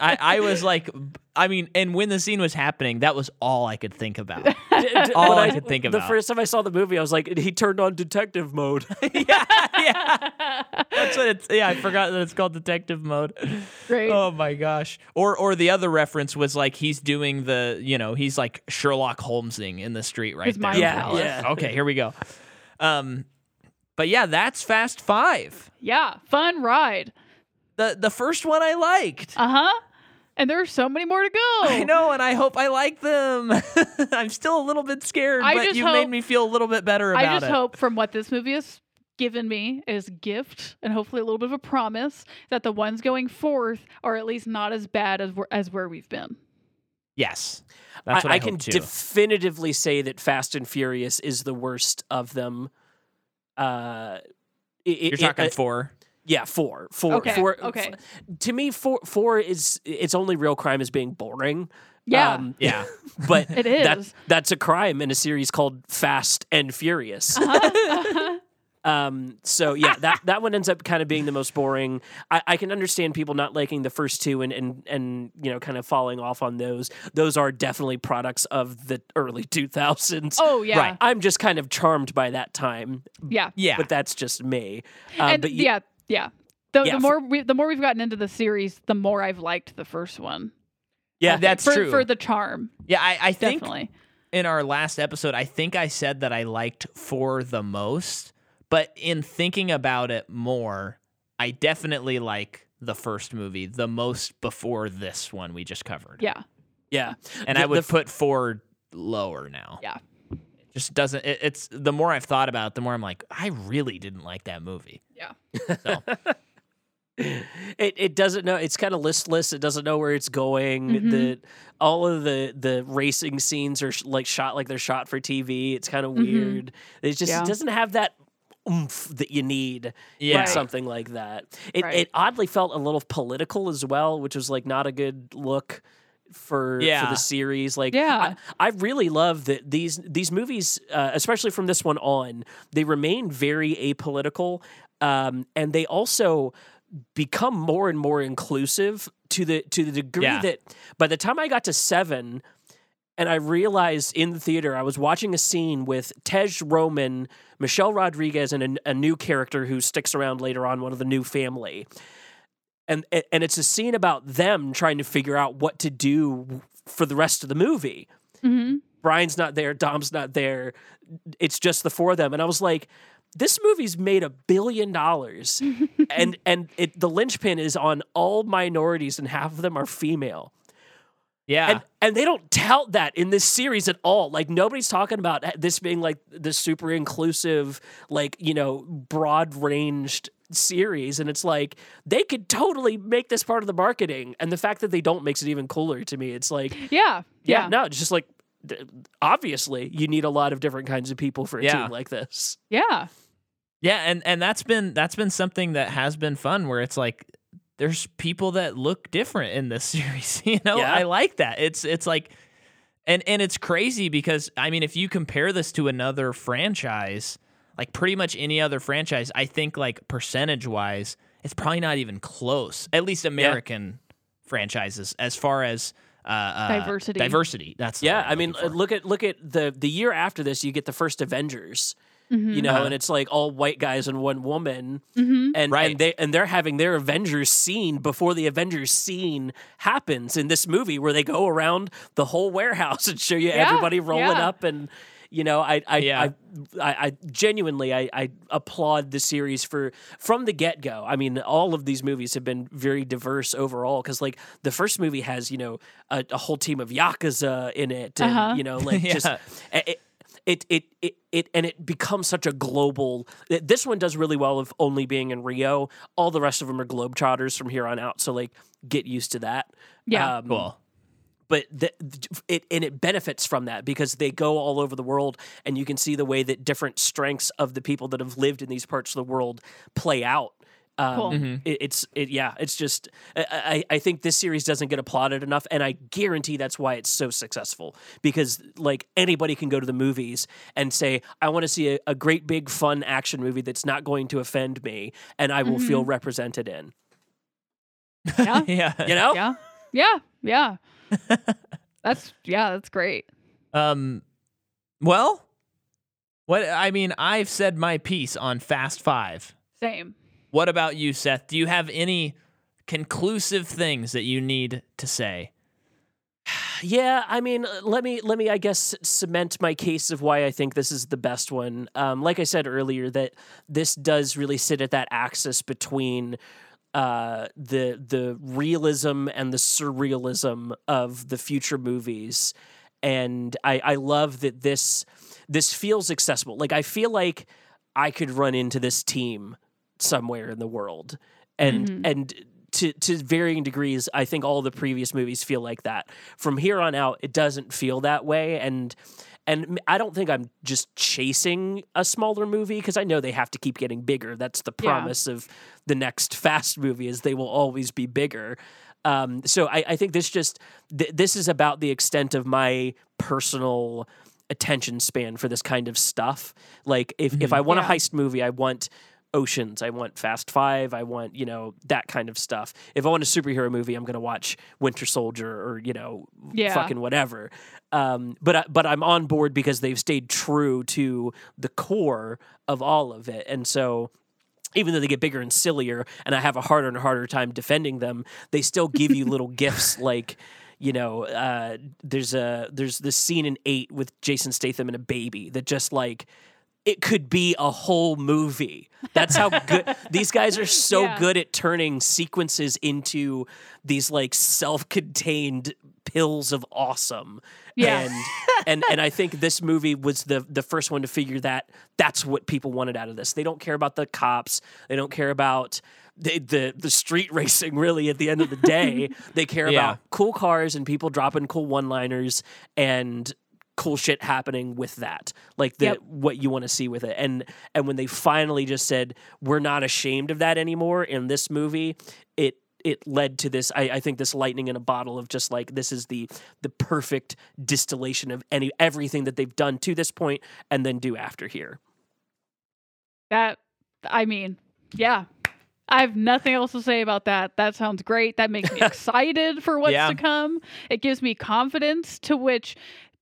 I, I was like, I mean, and when the scene was happening, that was all I could think about. D- d- All when I could think about. The first time I saw the movie, I was like, he turned on detective mode. yeah, yeah. That's what it's. Yeah, I forgot that it's called detective mode. Great. Oh my gosh. Or or the other reference was like he's doing the you know he's like Sherlock Holmesing in the street right His there. mind Yeah, yeah. Okay, here we go. Um, but yeah, that's Fast Five. Yeah, fun ride. The the first one I liked. Uh huh. And there are so many more to go. I know, and I hope I like them. I'm still a little bit scared, I but you hope- made me feel a little bit better about it. I just it. hope from what this movie has given me is gift and hopefully a little bit of a promise that the ones going forth are at least not as bad as where, as where we've been. yes, that's what I, I, hope can too. definitively say that Fast and Furious is the worst of them. Uh, it- You're it- talking uh, four. Yeah, four, four, Okay, four. okay. f- to me, four, four is its only real crime is being boring. Yeah. Um, Yeah. but it is—that's that's a crime in a series called Fast and Furious. Uh-huh. Um, so yeah, that, that one ends up kind of being the most boring. I, I can understand people not liking the first two and, and and you know kind of falling off on those. Those are definitely products of the early two thousands. oh yeah. Right. I'm just kind of charmed by that time, Yeah. Yeah. but that's just me. Uh, and but you- yeah, yeah. The, Yeah, the for- more we, the more we've gotten into the series, the more I've liked the first one. yeah, that's for, true. for the charm. yeah, I, I think Definitely. in our last episode, I think I said that I liked four the most, but in thinking about it more, I definitely like the first movie the most before this one we just covered. Yeah. yeah. and The- I would the f- put four lower now. Yeah. It just doesn't. It, it's the more I've thought about it, the more I'm like, I really didn't like that movie. Yeah. So it it doesn't know it's kind of listless it doesn't know where it's going Mhm. the all of the the racing scenes are sh- like shot like they're shot for tv it's kind of Mhm. weird it just Yeah. it doesn't have that oomph that you need yeah, in something like that it, Right. it oddly felt a little political as well which was like not a good look for for the series like Yeah. I, I really love that these these movies uh, especially from this one on they remain very apolitical um, and they also become more and more inclusive to the to the degree Yeah. that by the time I got to seven, and I realized in the theater I was watching a scene with Tej Roman, Michelle Rodriguez, and a, a new character who sticks around later on, one of the new family, and and it's a scene about them trying to figure out what to do for the rest of the movie. hmm Brian's not there, Dom's not there. It's just the four of them. And I was like, this movie's made a billion dollars. and and it the linchpin is on all minorities and half of them are female. yeah, And and they don't tout that in this series at all. Like nobody's talking about this being like this super inclusive, like, you know, broad ranged series. And it's like they could totally make this part of the marketing. And the fact that they don't makes it even cooler to me. It's like Yeah. yeah, Yeah. no, it's just like obviously you need a lot of different kinds of people for a Yeah. team like this. Yeah. yeah, and and that's been that's been something that has been fun where it's like there's people that look different in this series. You know, Yeah. I like that. It's it's like. And and it's crazy because I mean if you compare this to another franchise, like pretty much any other franchise, I think like percentage wise, it's probably not even close. At least American franchises as far as uh, uh, Diversity. Diversity. That's the Yeah, I'm mean, for. look at look at the the year after this, you get the first Avengers, Mhm. you know, Uh-huh. and it's like all white guys and one woman, Mhm. and Right. and they and they're having their Avengers scene before the Avengers scene happens in this movie, where they go around the whole warehouse and show you Yeah, everybody rolling yeah. up and. You know, I I, Yeah. I, I I genuinely I, I applaud the series for from the get go. I mean, all of these movies have been very diverse overall because like the first movie has you know a, a whole team of yakuza in it, and Uh-huh. you know like just it, it it it it and it becomes such a global. This one does really well of only being in Rio. All the rest of them are globetrotters from here on out. So like get used to that. Yeah. Um, cool. But the, it and it benefits from that because they go all over the world and you can see the way that different strengths of the people that have lived in these parts of the world play out. Um, Cool. Mm-hmm. it, it's it, yeah, it's just I, I I think this series doesn't get applauded enough, and I guarantee that's why it's so successful because like anybody can go to the movies and say I want to see a, a great big fun action movie that's not going to offend me, and I will feel represented in. Yeah. yeah. You know, Yeah. Yeah. Yeah. That's yeah, that's great. Um, well, what I mean, I've said my piece on Fast Five. Same. What about you, Seth? Do you have any conclusive things that you need to say? Yeah, I mean, let me let me I guess cement my case of why I think this is the best one. Um, like I said earlier, that this does really sit at that axis between uh, the the realism and the surrealism of the future movies, and I I love that this this feels accessible. Like I feel like I could run into this team somewhere in the world, and Mhm. and to to varying degrees, I think all the previous movies feel like that. From here on out, it doesn't feel that way, and and I don't think I'm just chasing a smaller movie because I know they have to keep getting bigger. That's the Yeah. promise of the next Fast movie is they will always be bigger. Um, so I, I think this just th- this is about the extent of my personal attention span for this kind of stuff. Like if if I want Yeah. a heist movie, I want Oceans, I want Fast Five, I want you know that kind of stuff. If I want a superhero movie, I'm gonna watch Winter Soldier or you know Yeah. fucking whatever. Um, but but I'm on board because they've stayed true to the core of all of it, and so even though they get bigger and sillier, and I have a harder and harder time defending them, they still give you little gifts like. You know, uh, there's a there's this scene in eight with Jason Statham and a baby that just like it could be a whole movie. That's how good these guys are so Yeah. good at turning sequences into these like self-contained pills of awesome. Yeah. And and and I think this movie was the the first one to figure that that's what people wanted out of this. They don't care about the cops. They don't care about the the, the street racing really at the end of the day. they care Yeah. about cool cars and people dropping cool one-liners and cool shit happening with that like the Yep. what you want to see with it and and when they finally just said we're not ashamed of that anymore in this movie it it led to this I, I think this lightning in a bottle of just like this is the the perfect distillation of any everything that they've done to this point and then do after here That I mean, yeah. I have nothing else to say about that. That sounds great. That makes me excited for what's Yeah. to come. It gives me confidence to which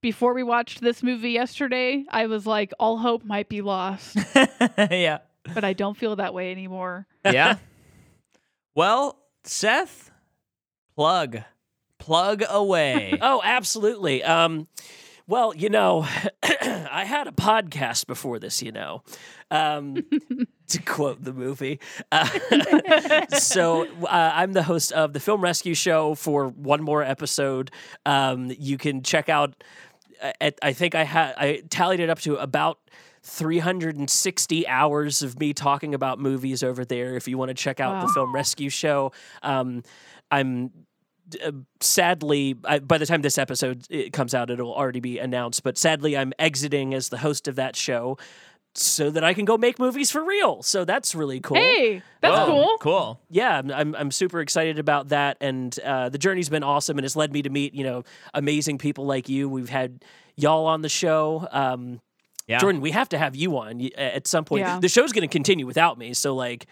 before we watched this movie yesterday, I was like all hope might be lost, yeah. but I don't feel that way anymore. Yeah. well, Seth, plug. Plug away. oh absolutely um well you know i had a podcast before this you know um to quote the movie uh, so uh, i'm the host of the film rescue show for one more episode um you can check out at, i think i had i tallied it up to about 360 hours of me talking about movies over there if you want to check out the film rescue show. Um i'm uh, sadly I, by the time this episode comes out it'll already be announced but sadly i'm exiting as the host of that show so that i can go make movies for real so that's really cool Hey, that's Whoa, cool. Cool. yeah I'm, I'm, I'm super excited about that and uh, the journey's been awesome and it's led me to meet you know amazing people like you we've had y'all on the show um, Yeah. jordan we have to have you on at some point Yeah. the show's going to continue without me so like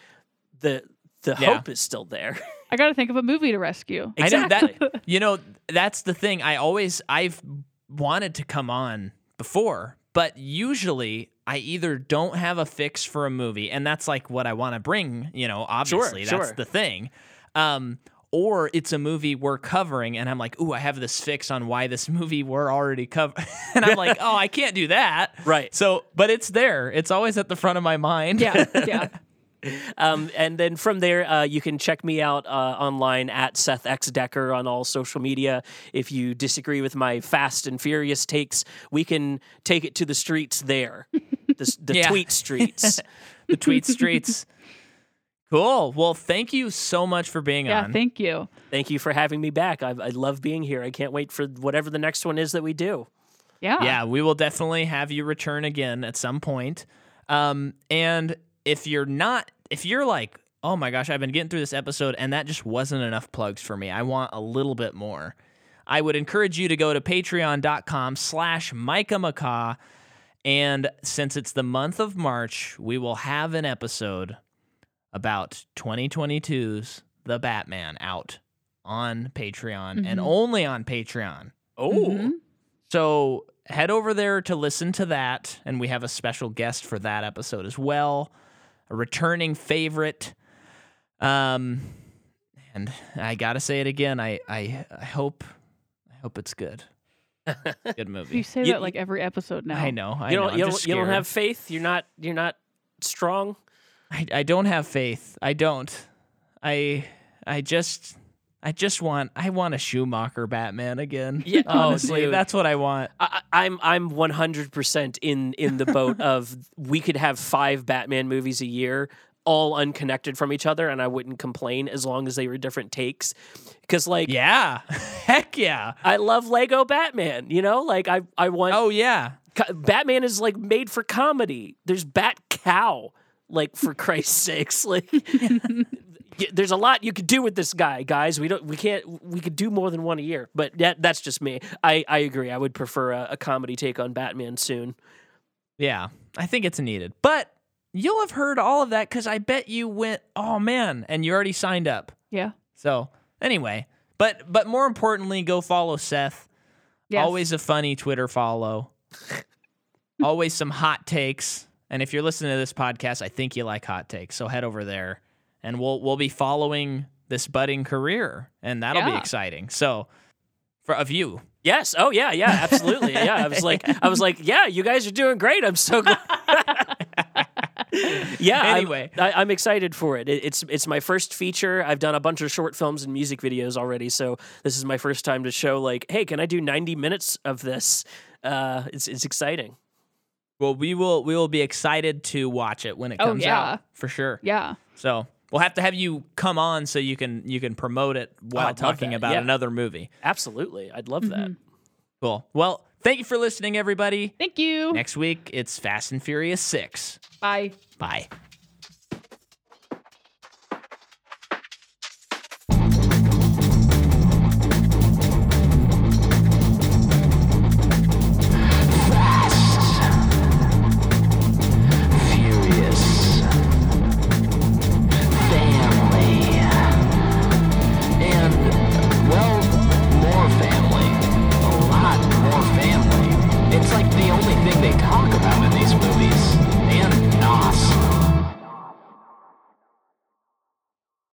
the the Yeah. hope is still there I got to think of a movie to rescue. I know exactly that. You know, that's the thing. I always I've wanted to come on before, but usually I either don't have a fix for a movie, and that's like what I want to bring. You know, obviously that's sure. the thing. Um, or it's a movie we're covering, and I'm like, ooh, I have this fix on why this movie we're already covering, and I'm like, oh, I can't do that. Right. So, but it's there. It's always at the front of my mind. Yeah, yeah. Um, and then from there, uh, you can check me out uh, online at Seth X Decker on all social media. If you disagree with my fast and furious takes, we can take it to the streets there, the, the Yeah. tweet streets. the tweet streets. Cool. Well, thank you so much for being Yeah, on. Yeah, thank you. Thank you for having me back. I, I love being here. I can't wait for whatever the next one is that we do. Yeah. yeah, we will definitely have you return again at some point. Um, and if you're not, if you're like, oh my gosh, I've been getting through this episode and that just wasn't enough plugs for me. I want a little bit more. I would encourage you to go to patreon.com slash Micah McCaw. And since it's the month of March, we will have an episode about 2022's The Batman out. on Patreon and Mhm. only on Patreon. Oh, Mhm. So head over there to listen to that, and we have a special guest for that episode as well, a returning favorite. Um, and I gotta say it again. I I, I hope I hope it's good. Good movie. You say You- that like every episode now. I know. I you don't I'm you don't, you don't have faith. You're not you're not strong. I, I don't have faith. I don't. I I just I just want I want a Schumacher Batman again. Yeah, oh, honestly, dude. that's what I want. I, I- I'm I'm 100% in in the boat of we could have five Batman movies a year, all unconnected from each other, and I wouldn't complain as long as they were different takes. Because like Yeah, heck yeah. I love Lego Batman, you know, like I I want Oh yeah. Batman is like made for comedy. There's Bat Cow, like for Christ's sakes, like. There's a lot you could do with this guy, guys. We don't, we can't, we could do more than one a year. But that, that's just me. I, I agree. I would prefer a, a comedy take on Batman soon. Yeah, I think it's needed. But you'll have heard all of that because I bet you went, oh man, and you already signed up. Yeah. So anyway, but but more importantly, go follow Seth. Yes. Always a funny Twitter follow. Always some hot takes. And if you're listening to this podcast, I think you like hot takes. So head over there and we'll we'll be following this budding career and that'll be exciting. So for of you. Yes. Oh yeah. Yeah. Absolutely. yeah. I was like, I was like, yeah, you guys are doing great. I'm so glad. yeah. I'm- Anyway. I, I'm excited for it. it. It's it's my first feature. I've done a bunch of short films and music videos already, so this is my first time to show like, hey, can I do 90 minutes of this? Uh, it's it's exciting. Well, we will we will be excited to watch it when it Oh, comes yeah. out for sure. Yeah. So we'll have to have you come on so you can you can promote it while I'd talking about yeah. another movie. Absolutely. I'd love that. Cool. Well, thank you for listening, everybody. Thank you. Next week it's Fast and Furious Six. Bye. Bye.